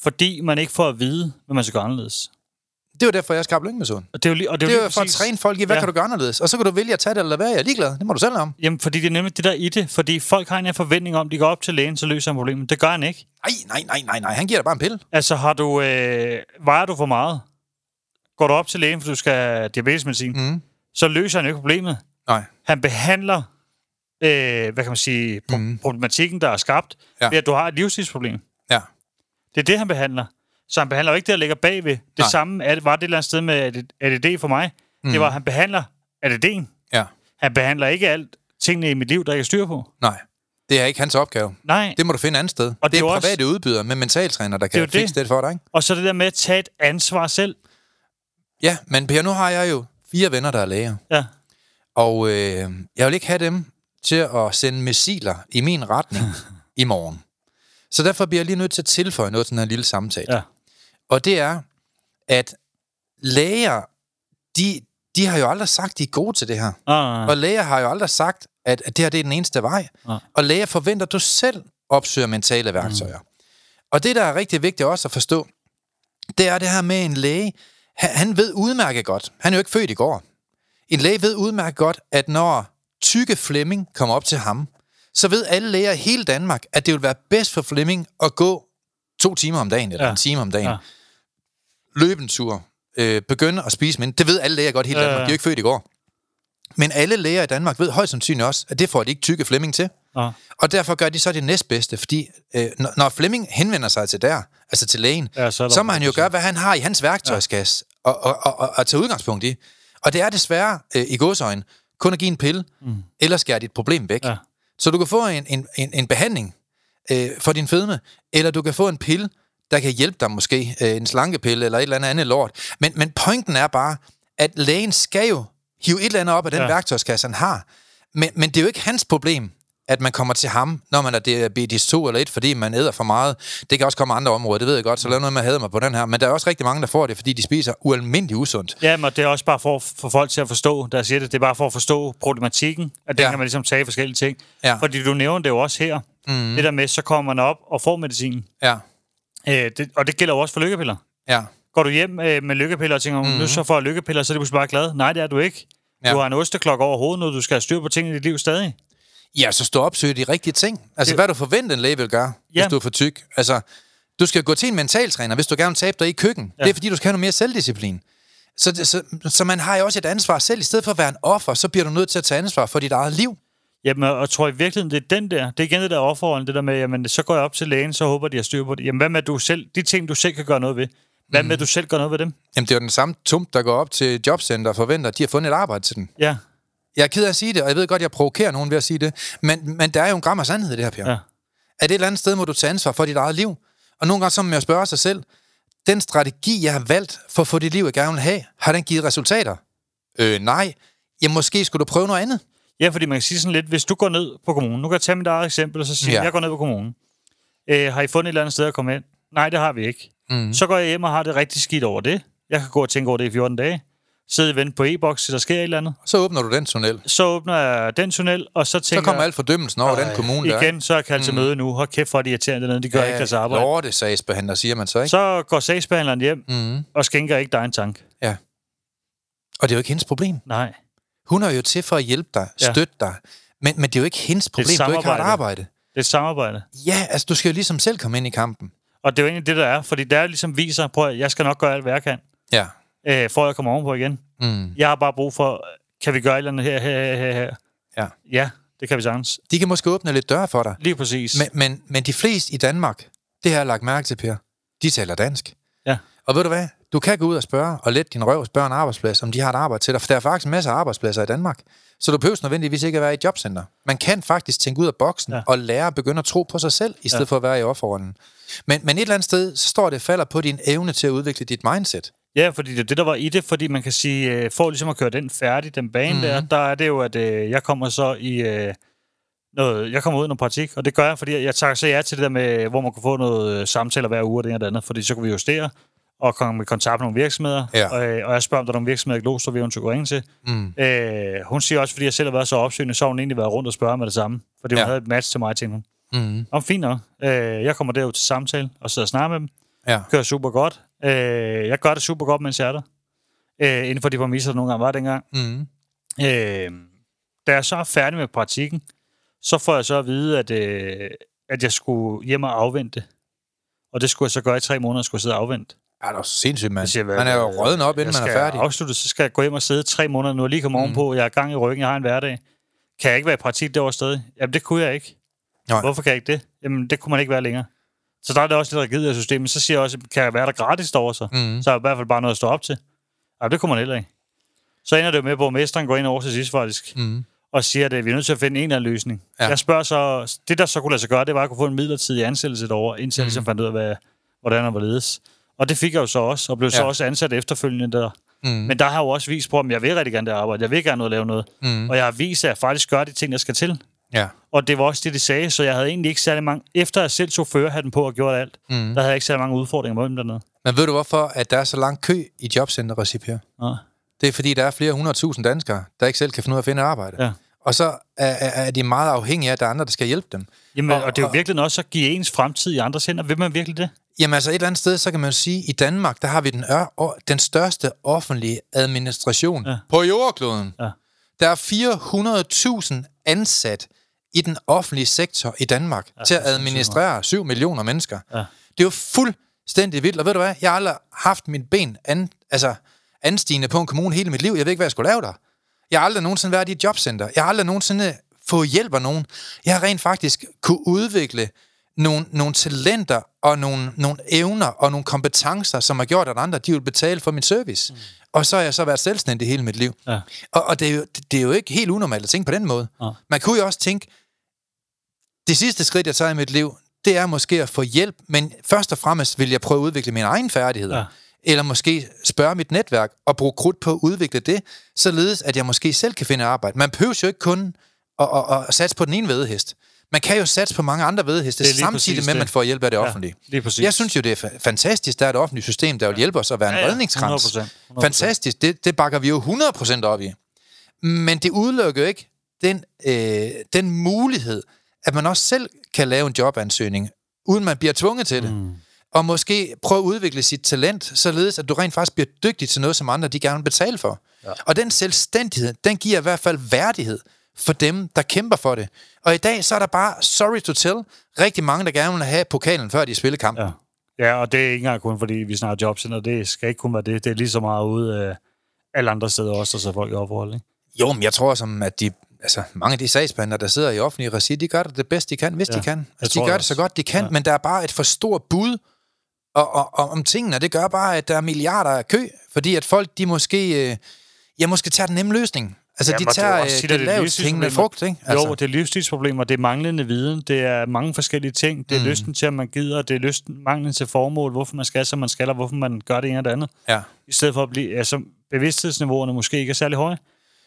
fordi man ikke får at vide, hvad man skal gøre anderledes. Det er jo derfor, jeg skabte lyngmetoden. Og det er jo, og det er, det er jo for at træne folk i, hvad ja. kan du gøre anderledes? Og så kan du vælge at tage det eller være. Jeg er ligeglad. Det må du selv om. Jamen, fordi det er nemlig det der i det. Fordi folk har en forventning om, at de går op til lægen, så løser han problemet. Det gør han ikke. Nej, nej, nej, nej, nej. Han giver dig bare en pille. Altså, har du, øh, vejer du for meget? Går du op til lægen, for du skal have diabetesmedicin, mm. så løser han ikke problemet. Nej. Han behandler, øh, hvad kan man sige, mm. problematikken, der er skabt, ja. ved at du har et livstidsproblem. Ja. Det er det, han behandler. Så han behandler jo ikke det, der ligger bagved. Det Nej. samme var det et eller andet sted med ADD for mig. Mm. Det var, at han behandler ADD'en. Ja. Han behandler ikke alt tingene i mit liv, der ikke er styr på. Nej. Det er ikke hans opgave. Nej. Det må du finde andet sted. Og det, det er private også... udbydere med mentaltræner, der kan det fikse det. det for dig. Ikke? Og så det der med at tage et ansvar selv. Ja, men Per, nu har jeg jo fire venner, der er læger. Ja. Og øh, jeg vil ikke have dem til at sende missiler i min retning i morgen. Så derfor bliver jeg lige nødt til at tilføje noget til den her lille samtale. Ja. Og det er, at læger, de, de har jo aldrig sagt, de er gode til det her. Ah, og læger har jo aldrig sagt, at, at det her det er den eneste vej. Ah. Og læger forventer, at du selv opsøger mentale værktøjer. Mm. Og det, der er rigtig vigtigt også at forstå, det er det her med en læge. Han, han ved udmærket godt, han er jo ikke født i går. En læge ved udmærket godt, at når tykke Flemming kommer op til ham, så ved alle læger i hele Danmark, at det vil være bedst for Flemming at gå to timer om dagen, eller ja. Ja. en time om dagen. Ja. Ja. Løbe en tur. Øh, begynde at spise mindre. Det ved alle læger godt i hele Ja, Danmark. ja. De er jo ikke født i går. Men alle læger i Danmark ved højst sandsynligt også, at det får de ikke tykke Flemming til. Ja. Og derfor gør de så det næstbedste, fordi øh, når, når Flemming henvender sig til der, altså til lægen, Ja, så så må han jo gøre, hvad han har i hans værktøjskasse, ja. og, og, og, og, og tage udgangspunkt i. Og det er desværre øh, i godsøjen kun at give en pille, mm. eller skære dit problem væk. Ja. Så du kan få en, en, en, en behandling øh, for din fedme, eller du kan få en pille, der kan hjælpe dig måske, øh, en slankepille eller et eller andet andet lort. Men, men pointen er bare, at lægen skal jo hive et eller andet op af den ja. Værktøjskasse, han har. Men, men det er jo ikke hans problem, at man kommer til ham, når man er diabetes 2 eller 1, fordi man æder for meget. Det kan også komme andre områder, det ved jeg godt, så lad noget med at mig på den her. Men der er også rigtig mange, der får det, fordi de spiser ualmindeligt usundt. Ja, men det er også bare for, for folk til at forstå, der siger det, det er bare for at forstå problematikken, at den Ja. kan man ligesom tage forskellige ting. Ja. Fordi du nævner det jo også her, mm. det der med, så kommer man op og får medicin. Ja, Øh, det, og det gælder jo også for lykkepiller. ja, Går du hjem øh, med lykkepiller og tænker, mm. nu så får jeg lykkepiller, så er det pludselig bare glad. Nej, det er du ikke. Ja. Du har en osteklok over hovedet nu, du skal have styr på tingene i dit liv stadig. Ja, så stå og opsøge de rigtige ting. Altså, Det- hvad du forventer, en læge vil gøre, ja. Hvis du er for tyk. Altså, du skal gå til en mentaltræner, hvis du gerne vil tabe dig i køkken. Ja. Det er, fordi du skal have noget mere selvdisciplin. Så, så, så man har jo også et ansvar selv. I stedet for at være en offer, så bliver du nødt til at tage ansvar for dit eget liv. Jamen, og tror i virkeligheden, det er den der, det er igen det der offerrollen, det der med, jamen, så går jeg op til lægen, så håber de har styr på det. Jamen, hvad med du selv, de ting, du selv kan gøre noget ved, hvad Mhm. med at du selv gør noget ved dem? Jamen, det er jo den samme tump, der går op til jobcenter og forventer, at de har fundet et arbejde til den. Ja, Jeg er ked af at sige det, og jeg ved godt, jeg provokerer nogen ved at sige det, men, men der er jo en gram af sandhed i det her, Per. ja. at et eller andet sted må du tage ansvar for dit eget liv. Og nogle gange så må jeg spørge sig selv, den strategi, jeg har valgt for at få det liv, jeg gerne vil have, har den givet resultater? Øh, nej. Ja, måske skulle du prøve noget andet. Ja, fordi man kan sige sådan lidt, hvis du går ned på kommunen, nu kan jeg tage mit eget eksempel, og så sige, ja. jeg går ned på kommunen. Øh, har I fundet et eller andet sted at komme ind? Nej, det har vi ikke. Mm. Så går jeg hjem og har det rigtig skidt over det. Jeg kan gå og tænke over det i 14 dage. Sidde og vente på e-boks, der sker et eller andet. Så åbner du den tunnel. Så åbner jeg den tunnel, og så Så tænker kommer jeg, al fordømmelsen over den kommune der. igen, så er jeg kaldt til møde nu. Hold kæft, for de irriterende dernede. De gør ja, ikke deres arbejde. Lorte sagsbehandler, siger man så, ikke? Så går sagsbehandleren hjem Mm. og skænker ikke dig en tank. Ja. Og det er jo ikke hendes problem. Nej. Hun er jo til for at hjælpe dig, Ja. støtte dig. Men, men det er jo ikke hendes problem, du ikke har et arbejde. Det er et samarbejde. Ja, altså du skal jo ligesom selv komme ind i kampen. Og det er jo egentlig det, der er. Fordi der ligesom viser, prøv at jeg skal nok gøre alt, hvad jeg kan, Ja. Øh, for at jeg kommer ovenpå igen. Mm. Jeg har bare brug for, kan vi gøre et eller andet her, her, her, her? Ja. Ja, det kan vi sagtens. De kan måske åbne lidt døre for dig. Lige præcis. Men, men, men de fleste i Danmark, det har jeg lagt mærke til, Per, de taler dansk. Ja. Og ved du hvad? Du kan gå ud og spørge, og let din røv spørge en arbejdsplads, om de har et arbejde til dig. For der er faktisk en masse arbejdspladser i Danmark. Så du behøver nødvendigvis ikke at være i jobcenter. Man kan faktisk tænke ud af boksen ja. Og lære at begynde at tro på sig selv, i stedet ja. For at være i offerrollen. Men, men et eller andet sted, så står det falder på din evne til at udvikle dit mindset. Ja, fordi det er det, der var i det, fordi man kan sige, øh, for ligesom at køre den færdig, den bane mm. der, der er det jo, at øh, jeg kommer så i øh, noget, jeg kommer ud i noget praktik, og det gør jeg, fordi jeg, jeg tager så ja til det der med, hvor man kan få noget øh, samtaler hver uge og det ene og det andet, fordi så kan vi justere og komme i kontakt med nogle virksomheder, Ja. og, øh, og jeg spørger, om der er nogle virksomheder i Glostrup, vi eventuelt kunne ringe til. Mm. Øh, hun siger også, fordi jeg selv har været så opsøgende, så har hun egentlig været rundt og spørge med det samme, fordi hun Ja. havde et match til mig, tænkte hun. Mm. Om fint nok. Øh, jeg kommer derud til samtale og sidder og snakker med dem. Ja. Kører super godt. Øh, jeg gør det super godt, mens jeg er der. Øh, inden for de præmisser, der nogle gange var dengang. Mm. Øh, da jeg så er færdig med praktikken, så får jeg så at vide, at, øh, at jeg skulle hjem og afvente. Og det skulle jeg så gøre i tre måneder, skulle jeg sidde og afvente. Ja, det er sindssygt, mand. Siger, Man er jo rødden op, inden man er færdig. afslutte, så skal jeg gå hjem og sidde tre måneder nu, og lige komme mm. ovenpå. Jeg er gang i ryggen, jeg har en hverdag. Kan jeg ikke være i praktik derovre stadig? Jamen, det kunne jeg ikke. Nej. Hvorfor kan jeg ikke det? Jamen, det kunne man ikke være længere. Så der er det også lidt rigidt af systemet. Så siger jeg også, kan jeg være der gratis derovre så? Mm. Så er jeg i hvert fald bare noget at stå op til. Ja, det kunne man heller ikke. Så ender det jo med, at borgmesteren går ind over til sidst faktisk, Mm. og siger, at vi er nødt til at finde en eller anden løsning. Ja. Jeg spørger så, det der så kunne lade sig gøre, det var at kunne få en midlertidig ansættelse derovre, indtil jeg Mm. ligesom fandt ud af, hvad, hvordan og hvorledes. Og det fik jeg jo så også, og blev så Ja. også ansat efterfølgende der. Mm. Men der har jeg jo også vist på, at jeg vil rigtig gerne det arbejde. Jeg vil gerne noget lave noget. Mm. Og jeg har vist, at jeg faktisk gør de ting, der skal til. Ja. Og det var også det, de sagde, så jeg havde egentlig ikke særlig mange... Efter jeg selv tog førerhatten på og gjorde alt, Mm. der havde jeg ikke særlig mange udfordringer med dem dernede. Men ved du hvorfor, at der er så lang kø i jobcenter Per? Ja. Det er fordi, der er flere hundredtusind danskere, der ikke selv kan finde ud af at finde arbejde. Ja. Og så er, er, er de meget afhængige af, at der er andre, der skal hjælpe dem. Jamen, Og- og, det er jo virkelig også at give ens fremtid i andres hænder. Vil man virkelig det? Jamen altså et eller andet sted, så kan man jo sige, at i Danmark, der har vi den, ør, den største offentlige administration. Ja. på jordkloden. Ja. Der er 400.000 ansat i den offentlige sektor i Danmark ja, til at administrere 7 millioner mennesker. Ja. Det er jo fuldstændig vildt. Og ved du hvad? Jeg har aldrig haft min ben an, altså anstigende på en kommune hele mit liv. Jeg ved ikke, hvad jeg skulle lave der. Jeg har aldrig nogensinde været i et jobcenter. Jeg har aldrig nogensinde fået hjælp af nogen. Jeg har rent faktisk kunne udvikle nogle, nogle talenter og nogle, nogle evner og nogle kompetencer, som har gjort, at andre de vil betale for min service. Mm. Og så har jeg så været selvstændig hele mit liv. Ja. Og, og det, er jo, det er jo ikke helt unormalt at tænke på den måde. Ja. Man kunne jo også tænke, det sidste skridt, jeg tager i mit liv, det er måske at få hjælp, men først og fremmest vil jeg prøve at udvikle mine egne færdigheder. Ja. Eller måske spørge mit netværk og bruge krudt på at udvikle det, således at jeg måske selv kan finde arbejde. Man behøver jo ikke kun at, at, at satse på den ene vedhest. Man kan jo satse på mange andre vedheste, samtidig med, at man får hjælp af det Ja, offentlige. lige præcis. Jeg synes jo, det er fa- fantastisk, der er et offentligt system, der vil hjælpe os at være en Ja, ja, redningskrans. 100%, 100%. Fantastisk, det, det bakker vi jo 100% op i. Men det udelukker jo ikke den, øh, den mulighed, at man også selv kan lave en jobansøgning, uden man bliver tvunget til det. Mm. Og måske prøve at udvikle sit talent, således at du rent faktisk bliver dygtig til noget, som andre de gerne vil betale for. Ja. Og den selvstændighed, den giver i hvert fald værdighed for dem, der kæmper for det. Og i dag, så er der bare, sorry to tell, rigtig mange, der gerne vil have pokalen, før de spiller kampen. Ja. ja, og det er ikke engang kun, fordi vi snakker jobcenter. Det skal ikke kun være det. Det er lige så meget ude øh, alle andre steder også, der så folk i ophold. Ikke? Jo, men jeg tror som, at de, altså, mange af de sagsbehandlere, der sidder i offentlige regi, de gør det det bedste, de kan, hvis ja, Ja, de kan. Altså, de gør det så godt, de kan, ja. Ja. men der er bare et for stort bud og, og, og, om tingene. Det gør bare, at der er milliarder af kø, fordi at folk, de måske, øh, ja, måske tager den nemme løsning. Altså, Jamen, de er tager øh, det det lavest hængende livsstilsproblemer. frugt, ikke? Altså. Jo, det er livsstilsproblemer, det er manglende viden, det er mange forskellige ting, det er mm. lysten til, at man gider, det er lysten, manglen til formål, hvorfor man skal, som man skal, og hvorfor man gør det ene og det andet. ja. I stedet for at blive, altså bevidsthedsniveauerne måske ikke er særlig høje.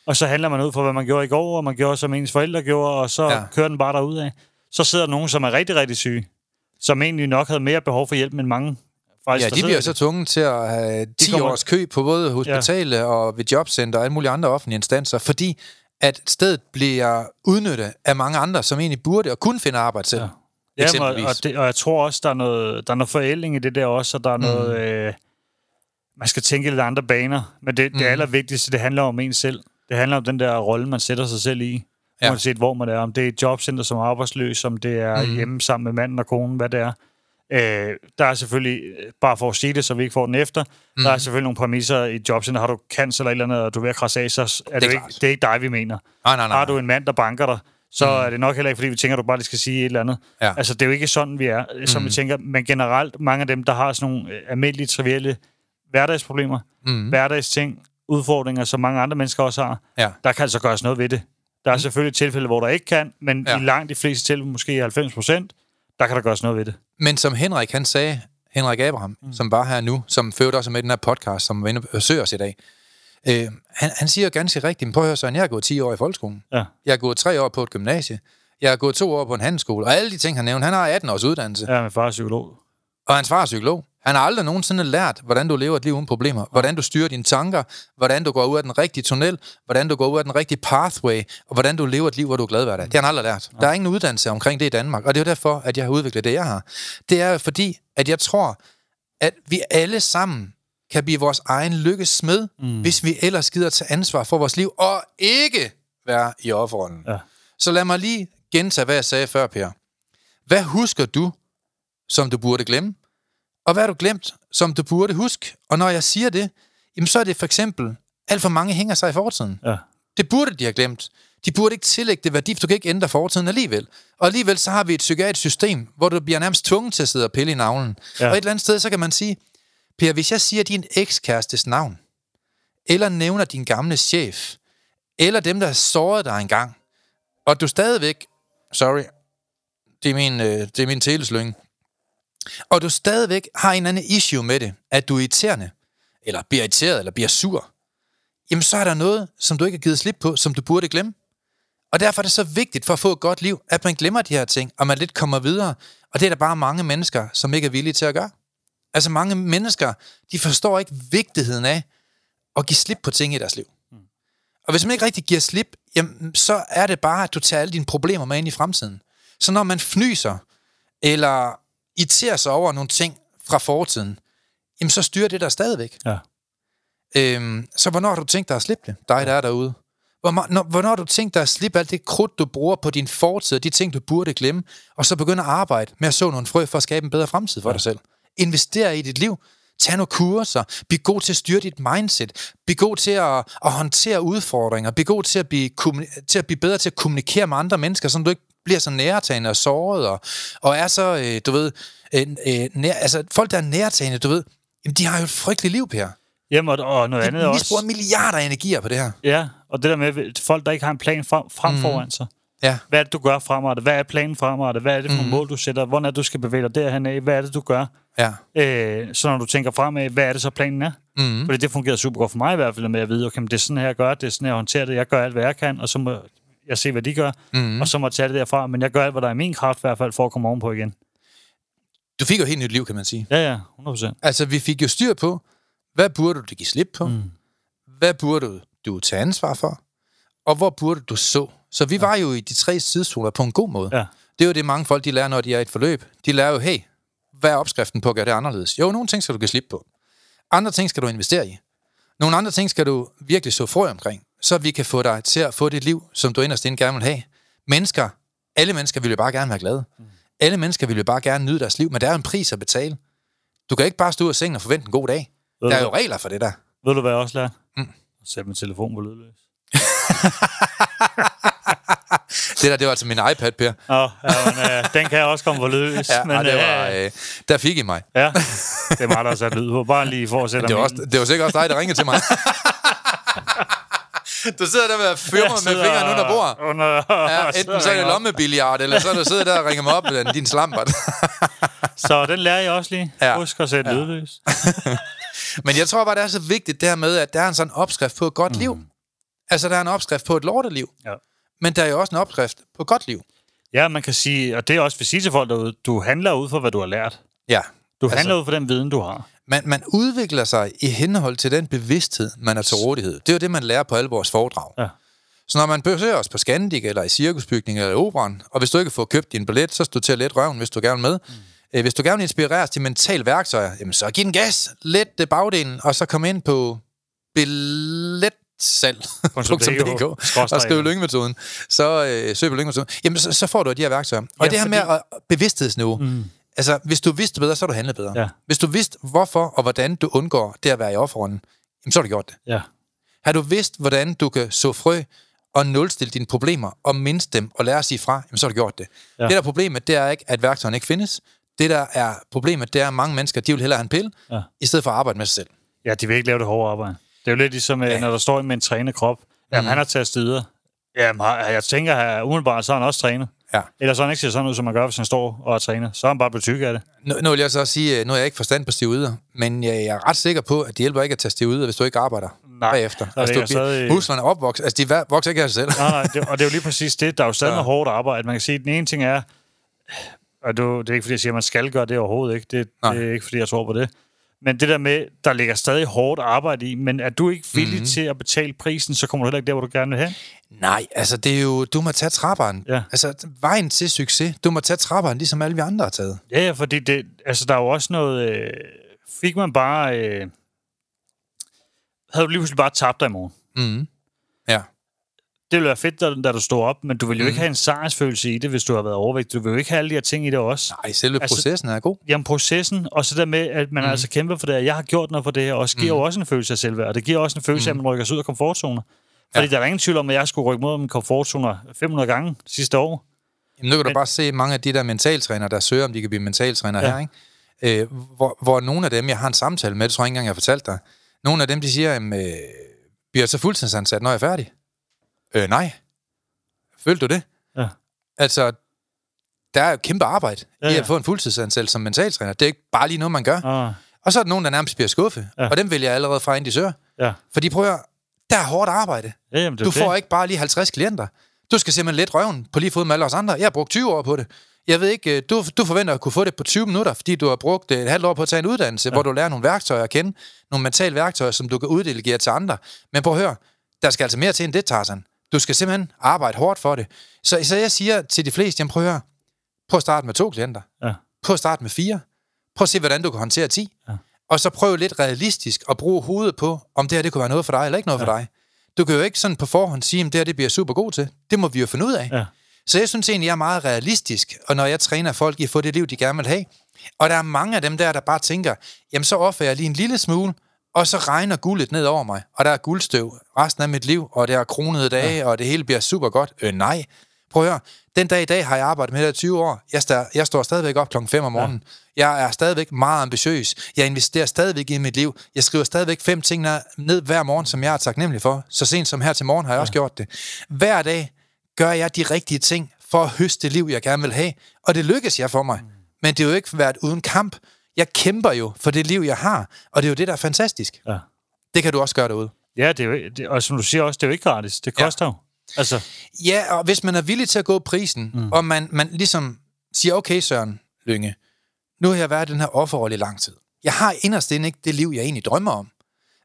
Og så handler man ud fra, hvad man gjorde i går, og man gjorde, som ens forældre gjorde, og så Ja. kører den bare derud af. Så sidder der nogen, som er rigtig, rigtig syge, som egentlig nok havde mere behov for hjælp end mange. Faktisk, Ja, de bliver så det. tvunget til at have 10 kommer- års kø på både hospitalet ja. og ved jobcenter og alle mulige andre offentlige instanser, fordi at stedet bliver udnyttet af mange andre, som egentlig burde og kunne finde arbejde selv. Ja. Ja, og, og, det, og jeg tror også, der er noget, der er noget forældring i det der også, og der er noget... Øh, man skal tænke lidt andre baner, men det, det Mm. allervigtigste, det handler om en selv. Det handler om den der rolle, man sætter sig selv i, Ja. uanset hvor man er. Om det er et jobcenter som arbejdsløs, om det er Mm. mm. hjemme sammen med manden og konen, hvad det er. Øh, der er selvfølgelig, øh, bare for at sige det, så vi ikke får den efter, mm. der er selvfølgelig nogle præmisser i et jobcenter. Har du cancer eller et eller andet, og du er ved at krasse af, så er det, er det, ikke, klart. det er ikke dig, vi mener. Nej, nej, nej. Har du en mand, der banker dig, så mm. er det nok heller ikke, fordi vi tænker, at du bare lige skal sige et eller andet. Ja. Altså, det er jo ikke sådan, vi er, som Mm. vi tænker. Men generelt, mange af dem, der har sådan nogle øh, almindelige, trivielle hverdagsproblemer, Mm. hverdagsting, udfordringer, som mange andre mennesker også har, Ja. der kan altså gøres noget ved det. Der er selvfølgelig tilfælde, hvor der ikke kan, men Ja. i langt de fleste tilfælde, måske 90 procent, der kan der gøres noget ved det. Men som Henrik han sagde, Henrik Abraham, mm. som var her nu, som ført også med den her podcast, som var inde og besøger os i dag, øh, han, han siger ganske rigtigt, men prøv at høre, Søren, jeg har gået 10 år i folkeskolen. Ja. Jeg har gået 3 år på et gymnasie. Jeg har gået 2 år på en handelsskole. Og alle de ting, han nævnte, han har 18 års uddannelse. Ja, min far er psykolog. Og hans far er psykolog. Han har aldrig nogensinde lært, hvordan du lever et liv uden problemer. Hvordan du styrer dine tanker. Hvordan du går ud af den rigtige tunnel. Hvordan du går ud af den rigtige pathway. Og hvordan du lever et liv, hvor du er glad hver dag. Det har han aldrig lært. Der er ingen uddannelse omkring det i Danmark. Og det er jo derfor, at jeg har udviklet det, jeg har. Det er fordi, at jeg tror, at vi alle sammen kan blive vores egen lykkes smed, mm. hvis vi ellers gider tage ansvar for vores liv, og ikke være i offerrollen. Ja. Så lad mig lige gentage, hvad jeg sagde før, Per. Hvad husker du, som du burde glemme? Og hvad har du glemt, som du burde huske? Og når jeg siger det, jamen så er det for eksempel, alt for mange hænger sig i fortiden. Ja. Det burde de have glemt. De burde ikke tillægge det værdi, for du kan ikke ændre fortiden alligevel. Og alligevel så har vi et psykiatrisk system, hvor du bliver nærmest tvunget til at sidde og pille i navlen. Ja. Og et eller andet sted, så kan man sige, Per, hvis jeg siger din ekskærestes navn, eller nævner din gamle chef, eller dem, der har såret dig engang, og du stadigvæk, sorry, det er min, øh, det er min teleslynge, og du stadigvæk har en eller anden issue med det, at du er irriterende, eller bliver irriteret, eller bliver sur, jamen så er der noget, som du ikke har givet slip på, som du burde glemme. Og derfor er det så vigtigt for at få et godt liv, at man glemmer de her ting, og man lidt kommer videre. Og det er der bare mange mennesker, som ikke er villige til at gøre. Altså mange mennesker, de forstår ikke vigtigheden af at give slip på ting i deres liv. Og hvis man ikke rigtig giver slip, jamen, så er det bare, at du tager alle dine problemer med ind i fremtiden. Så når man fnyser, eller irriterer sig over nogle ting fra fortiden, jamen så styrer det der stadigvæk. Ja. Øhm, så hvornår har du tænkt dig at slippe det? Dig, der er derude. Hvor, når, hvornår har du tænkt dig at slippe alt det krudt, du bruger på din fortid, og de ting, du burde glemme, og så begynde at arbejde med at så nogle frø for at skabe en bedre fremtid for ja. dig selv? Invester i dit liv. Tag nogle kurser. Bliv god til at styre dit mindset. Bliv god til at, at håndtere udfordringer. Bliv god til at, blive, til at blive bedre til at kommunikere med andre mennesker, så du ikke bliver så nærtagende og såret, og, og er så, øh, du ved, øh, øh, nær, altså folk, der er nærtagende, du ved, jamen, de har jo et frygteligt liv, Per. Jamen, og, og noget de andet også. De bruger milliarder af energier på det her. Ja, og det der med folk, der ikke har en plan frem, frem mm. foran sig. Ja. Hvad er det, du gør fremadrettet? Hvad er planen fremadrettet? Hvad er det for mm. mål, du sætter? Hvordan er det, du skal bevæge dig derhen af? Hvad er det, du gør? Ja. Øh, så når du tænker fremad, hvad er det så planen er? Mm. Fordi det fungerer super godt for mig i hvert fald, med at vide, okay, det er sådan her, jeg gør, det er sådan her, jeg håndterer det, jeg gør alt, hvad jeg kan, og så må jeg se, hvad de gør, mm. og så må jeg tage det derfra, men jeg gør alt, hvad der er i min kraft i hvert fald, for at komme ovenpå igen. Du fik jo et helt nyt liv, kan man sige. Ja, ja, 100%. Altså, vi fik jo styr på, hvad burde du give slip på? Mm. Hvad burde du tage ansvar for? Og hvor burde du så? Så vi ja. var jo i de tre sidezoner på en god måde. Ja. Det er jo det, mange folk de lærer, når de er i et forløb. De lærer jo, hey, hvad er opskriften på at gøre det anderledes? Jo, nogle ting skal du give slip på. Andre ting skal du investere i. Nogle andre ting skal du virkelig så frø omkring, så vi kan få dig til at få det liv, som du inderst inde gerne vil have. Mennesker, alle mennesker vil jo bare gerne være glade. Mm. Alle mennesker vil jo bare gerne nyde deres liv, men der er en pris at betale. Du kan ikke bare stå ud af sengen og forvente en god dag. Ved der er jo regler for det der. Ved du, hvad jeg også lærte? Mm. Sæt min telefon på lydløs. det der, det var altså min iPad, Per. Åh, ja, men, øh, den kan jeg også komme på lydløs. ja, men, det var, øh, der fik I mig. Ja, det er mig, der har sat lyd på. Bare lige for at sætte det var, også, det var sikkert også dig, der ringede til mig. Du sidder der med mig med fingeren under bordet. Under, ja, enten så er det lommebilliard, eller så er du sidder der og ringer mig op med din slampert. så den lærer jeg også lige. Ja. Husk at sætte ja. lydløs. Men jeg tror bare, det er så vigtigt det her med, at der er en sådan opskrift på et godt mm. liv. Altså, der er en opskrift på et lorteliv. Ja. Men der er jo også en opskrift på et godt liv. Ja, man kan sige, og det er også vil sige til folk derude, du handler ud for, hvad du har lært. Ja. Du altså, handler ud for den viden, du har. Man, man udvikler sig i henhold til den bevidsthed, man er til rådighed. Det er jo det, man lærer på alle vores foredrag. Ja. Så når man besøger os på Scandic, eller i cirkusbygningen, eller i operan, og hvis du ikke får købt din billet, så står du til at let røven, hvis du gerne vil med. Mm. Hvis du gerne vil inspireres til mental værktøjer, jamen så giv den gas, let det bagdelen, og så kom ind på billetsal.dk og skriv lyngmetoden. Så øh, søg på lyngmetoden. Jamen så, så får du de her værktøjer. Og ja, det her fordi... med bevidsthedsniveau, mm. Altså, hvis du vidste bedre, så har du handlet bedre. Ja. Hvis du vidste, hvorfor og hvordan du undgår det at være i offerånden, jamen, så har du gjort det. Ja. Har du vidst, hvordan du kan så frø og nulstille dine problemer og mindst dem og lære at sige fra, jamen, så har du gjort det. Ja. Det der problemet, det er ikke, at værktøjerne ikke findes. Det der er problemet, det er, at mange mennesker, de vil hellere have en pille, ja. i stedet for at arbejde med sig selv. Ja, de vil ikke lave det hårde arbejde. Det er jo lidt ligesom, ja. når der står med en trænet krop. Jamen, mm. han har taget styder. Jamen, jeg tænker, at umiddelbart så har han også trænet. Ja. Eller så han ikke ser sådan ud, som man gør, hvis han står og er træner. Så er han bare blevet tyk af det. Nu, nu vil jeg så sige, nu er jeg ikke forstand på stivider, men jeg er ret sikker på, at det hjælper ikke at tage stivider, hvis du ikke arbejder nej, bagefter. Altså, du, i... Musklerne opvokser, altså de vokser ikke af sig selv. Nej, nej, det, og det er jo lige præcis det. Der er jo stadig ja. hårdt arbejde. Man kan sige, at den ene ting er, og det er ikke fordi, jeg siger, at man skal gøre det overhovedet ikke. Det, det er ikke fordi, jeg tror på det. Men det der med, der ligger stadig hårdt arbejde i, men er du ikke villig mm-hmm. til at betale prisen, så kommer du heller ikke der, hvor du gerne vil have? Nej, altså det er jo, du må tage trapperen. Ja. Altså vejen til succes, du må tage trapperen, ligesom alle vi andre har taget. Ja, ja, fordi det, altså der er jo også noget, øh, fik man bare, øh, havde du lige pludselig bare tabt dig i morgen. Mm. Ja det ville være fedt, da, da du står op, men du vil jo mm. ikke have en sejrsfølelse i det, hvis du har været overvægtig. Du vil jo ikke have alle de her ting i det også. Nej, selve altså, processen er god. Jamen, processen, og så der med, at man mm. altså kæmper for det, jeg har gjort noget for det her, og det giver mm. jo også en følelse af selvværd, og det giver også en følelse mm. af, at man rykker sig ud af komfortzoner. Fordi ja. der er ingen tvivl om, at jeg skulle rykke mod min komfortzoner 500 gange sidste år. Jamen, nu kan men, du bare se mange af de der mentaltrænere, der søger, om de kan blive mentaltræner ja. her, ikke? Øh, hvor, hvor nogle af dem, jeg har en samtale med, det tror jeg ikke engang, jeg har fortalt dig, nogle af dem, de siger, at øh, bliver så fuldtidsansat, når jeg er færdig. Øh, nej. Følte du det? Ja. Altså, der er jo kæmpe arbejde ja, ja. i at få en fuldtidsansættelse som mentaltræner. Det er ikke bare lige noget, man gør. Ah. Og så er der nogen, der nærmest bliver skuffet. Ja. Og dem vil jeg allerede fra ind de søger. Ja. For de prøver, der er hårdt arbejde. Ja, jamen, det du får det. ikke bare lige 50 klienter. Du skal simpelthen let røven på lige fod med alle os andre. Jeg har brugt 20 år på det. Jeg ved ikke, du, du forventer at kunne få det på 20 minutter, fordi du har brugt et halvt år på at tage en uddannelse, ja. hvor du lærer nogle værktøjer at kende, nogle mentale værktøjer, som du kan uddelegere til andre. Men prøv at høre, der skal altså mere til end det, Tarzan. Du skal simpelthen arbejde hårdt for det. Så, så jeg siger til de fleste, jamen prøv at høre, prøv at starte med to klienter. Ja. Prøv at starte med fire. Prøv at se, hvordan du kan håndtere 10. Ja. Og så prøv lidt realistisk at bruge hovedet på, om det her det kunne være noget for dig eller ikke noget ja. for dig. Du kan jo ikke sådan på forhånd sige, at det her det bliver super god til. Det må vi jo finde ud af. Ja. Så jeg synes egentlig, jeg er meget realistisk, og når jeg træner folk i at få det liv, de gerne vil have. Og der er mange af dem der, der bare tænker, jamen så offer jeg lige en lille smule, og så regner guldet ned over mig, og der er guldstøv resten af mit liv, og der er kronede dage, ja. og det hele bliver super godt. Øh, nej. Prøv at høre. Den dag i dag har jeg arbejdet med det i 20 år. Jeg, sta- jeg står stadigvæk op klokken 5 om morgenen. Ja. Jeg er stadigvæk meget ambitiøs. Jeg investerer stadigvæk i mit liv. Jeg skriver stadigvæk fem ting ned hver morgen, som jeg er taknemmelig for. Så sent som her til morgen har jeg ja. også gjort det. Hver dag gør jeg de rigtige ting for at høste det liv, jeg gerne vil have. Og det lykkes jeg for mig. Mm. Men det er jo ikke været uden kamp. Jeg kæmper jo for det liv, jeg har. Og det er jo det, der er fantastisk. Ja. Det kan du også gøre derude. Ja, det er jo, det, og som du siger også, det er jo ikke gratis. Det koster ja. jo. Altså. Ja, og hvis man er villig til at gå prisen, mm. og man, man ligesom siger, okay Søren Lynge, nu har jeg været i den her offerrolle i lang tid. Jeg har inderst inde ikke det liv, jeg egentlig drømmer om.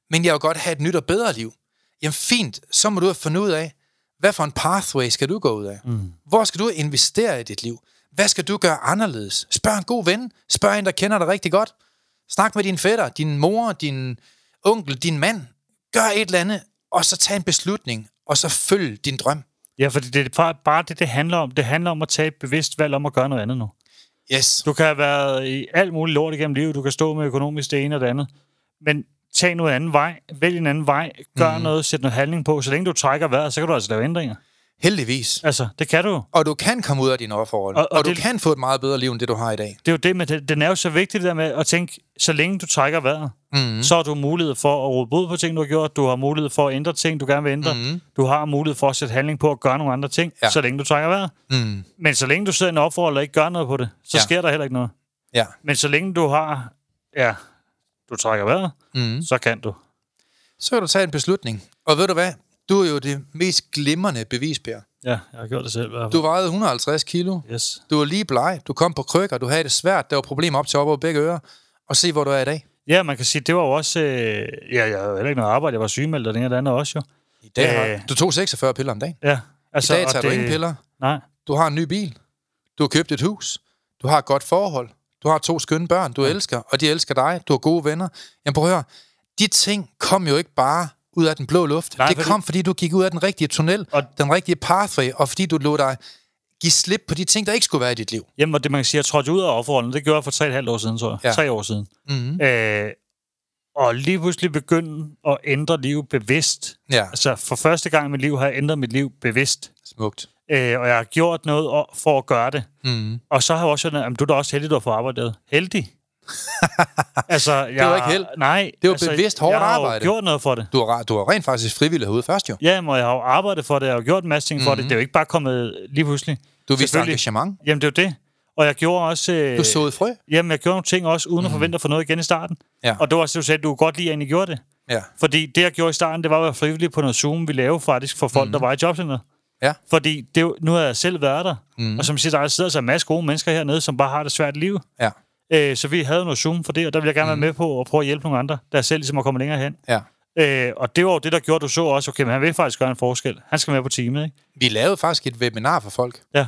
Men jeg vil godt have et nyt og bedre liv. Jamen fint, så må du have fundet ud af, hvad for en pathway skal du gå ud af? Mm. Hvor skal du investere i dit liv? Hvad skal du gøre anderledes? Spørg en god ven. Spørg en, der kender dig rigtig godt. Snak med din fætter, din mor, din onkel, din mand. Gør et eller andet, og så tag en beslutning, og så følg din drøm. Ja, for det er bare det, det handler om. Det handler om at tage et bevidst valg om at gøre noget andet nu. Yes. Du kan have været i alt muligt lort igennem livet. Du kan stå med økonomisk det ene og det andet. Men tag noget anden vej. Vælg en anden vej. Gør mm. noget. Sæt noget handling på. Så længe du trækker vejret, så kan du altså lave ændringer. Heldigvis. Altså, det kan du. Og du kan komme ud af dine offerrolle. Og, og, og du det, kan få et meget bedre liv, end det du har i dag. Det er jo det, men det, den er jo så vigtigt det der med at tænke, så længe du trækker vejret, mm. så har du mulighed for at råde bod på ting, du har gjort. Du har mulighed for at ændre ting, du gerne vil ændre. Mm. Du har mulighed for at sætte handling på at gøre nogle andre ting, ja. så længe du trækker vejret. Mm. Men så længe du sidder i en offerrolle og ikke gør noget på det, så ja. sker der heller ikke noget. Ja. Men så længe du har, ja, du trækker vejret, mm. så kan du. Så kan du tage en beslutning. Og ved du hvad? Du er jo det mest glimrende bevis, Per. Ja, jeg har gjort det selv. Du vejede 150 kilo. Yes. Du var lige bleg. Du kom på krykker. Du havde det svært. Der var problemer op til op over begge ører. Og se, hvor du er i dag. Ja, man kan sige, det var jo også... Øh, ja, jeg havde heller ikke noget arbejde. Jeg var sygemeldt, og det ene og det andet også jo. I dag har, øh, du tog 46 piller om dagen. Ja. Altså, I dag tager du det, ingen piller. Nej. Du har en ny bil. Du har købt et hus. Du har et godt forhold. Du har to skønne børn, du ja. elsker, og de elsker dig. Du har gode venner. Jamen prøv at høre. De ting kom jo ikke bare ud af den blå luft. Nej, det fordi... kom, fordi du gik ud af den rigtige tunnel, og den rigtige pathway, og fordi du lå dig give slip på de ting, der ikke skulle være i dit liv. Jamen, og det man kan sige, jeg trådte ud af offerrollen, det gjorde jeg for tre et halvt år siden, tror jeg. Ja. Tre år siden. Mm-hmm. Øh, og lige pludselig begynde at ændre livet bevidst. Ja. Altså, for første gang i mit liv har jeg ændret mit liv bevidst. Smukt. Øh, og jeg har gjort noget for at gøre det. Mm. Og så har jeg også sådan, at du er da også heldig, du har fået arbejdet. Heldig? altså, jeg, det var ikke held. Nej. Det var altså, bevidst hårdt jeg arbejde. Jeg har gjort noget for det. Du har, du har rent faktisk frivilligt herude først, jo. Ja, men jeg har jo arbejdet for det, jeg har gjort en masse ting mm-hmm. for det. Det er jo ikke bare kommet lige pludselig. Du viste engagement. Jamen, det er jo det. Og jeg gjorde også... Øh, du såede frø? Jamen, jeg gjorde nogle ting også, uden mm. at forvente at få noget igen i starten. Ja. Og det var også det, du sagde, at du godt lige egentlig gjorde det. Ja. Fordi det, jeg gjorde i starten, det var at være frivillig på noget Zoom, vi lavede faktisk for folk, mm. der var i jobcenteret. Ja. Fordi det, nu har jeg selv været der. Mm. Og som siger, der sidder så en masse gode mennesker hernede, som bare har det svært i livet. Ja. Øh, så vi havde noget Zoom for det, og der ville jeg gerne mm. være med på at prøve at hjælpe nogle andre, der selv ligesom at komme længere hen. Ja. Øh, og det var jo det, der gjorde, du så også, okay, men han vil faktisk gøre en forskel. Han skal med på teamet, ikke? Vi lavede faktisk et webinar for folk. Ja.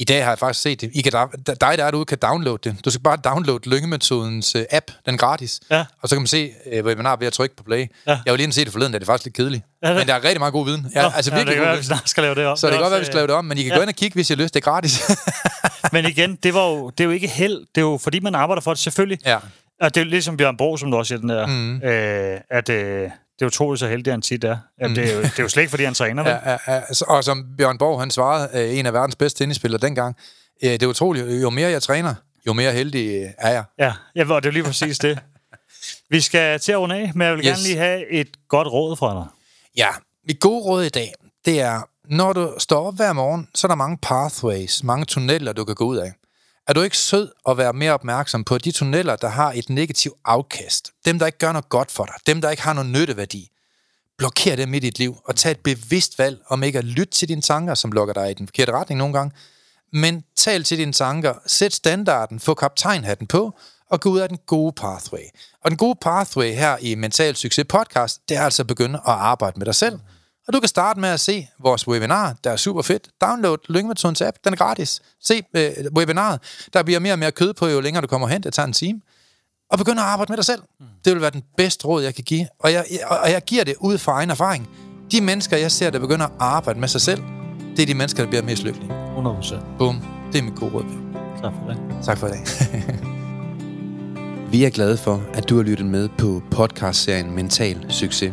I dag har jeg faktisk set det. I kan, dig, der er derude, kan downloade det. Du skal bare downloade Lyngemetodens uh, app, den er gratis. Ja. Og så kan man se uh, webinar ved at trykke på play. Ja. Jeg vil lige se det forleden, da det er faktisk lidt kedeligt. Ja, det. Men der er rigtig meget god viden. Ja, Nå, altså, ja, virkelig det kan være, vi snart skal lave det om. Så det, det kan godt være, vi skal lave det om, men I kan ja. gå ind og kigge, hvis I har lyst. Det er gratis. men igen, det, var jo, det er jo ikke held. Det er jo fordi, man arbejder for det, selvfølgelig. Ja. Og det er jo ligesom Bjørn Borg, som du også siger, den der, mm. øh, at øh, det er utroligt så heldig, han tit er. Jamen, mm. det, er jo, det er jo slet ikke, fordi han træner. Ja, ja, ja. Og som Bjørn Borg, han svarede, øh, en af verdens bedste tennisspillere dengang, øh, det er utroligt, jo mere jeg træner, jo mere heldig øh, er jeg. Ja, ja og det er lige præcis det. Vi skal til at runde af, men jeg vil yes. gerne lige have et godt råd fra dig. Ja, mit gode råd i dag, det er, når du står op hver morgen, så er der mange pathways, mange tunneller, du kan gå ud af. Er du ikke sød at være mere opmærksom på de tunneller, der har et negativt afkast? Dem, der ikke gør noget godt for dig. Dem, der ikke har noget nytteværdi. Blokér dem i dit liv, og tag et bevidst valg om ikke at lytte til dine tanker, som lukker dig i den forkerte retning nogle gange. Men tal til dine tanker, sæt standarden, få kaptajnhatten på, og gå ud af den gode pathway. Og den gode pathway her i Mental Succes podcast, det er altså at begynde at arbejde med dig selv. Og du kan starte med at se vores webinar, der er super fedt. Download Lyngmetodens app, den er gratis. Se øh, webinaret, der bliver mere og mere kød på, jo længere du kommer hen, det tager en time. Og begynd at arbejde med dig selv. Mm. Det vil være den bedste råd, jeg kan give. Og jeg, og jeg giver det ud fra egen erfaring. De mennesker, jeg ser, der begynder at arbejde med sig selv, det er de mennesker, der bliver mest lykkelige. 100%. Bum. Det er mit gode råd. Tak for det. Tak for dag. Vi er glade for, at du har lyttet med på podcastserien Mental Succes.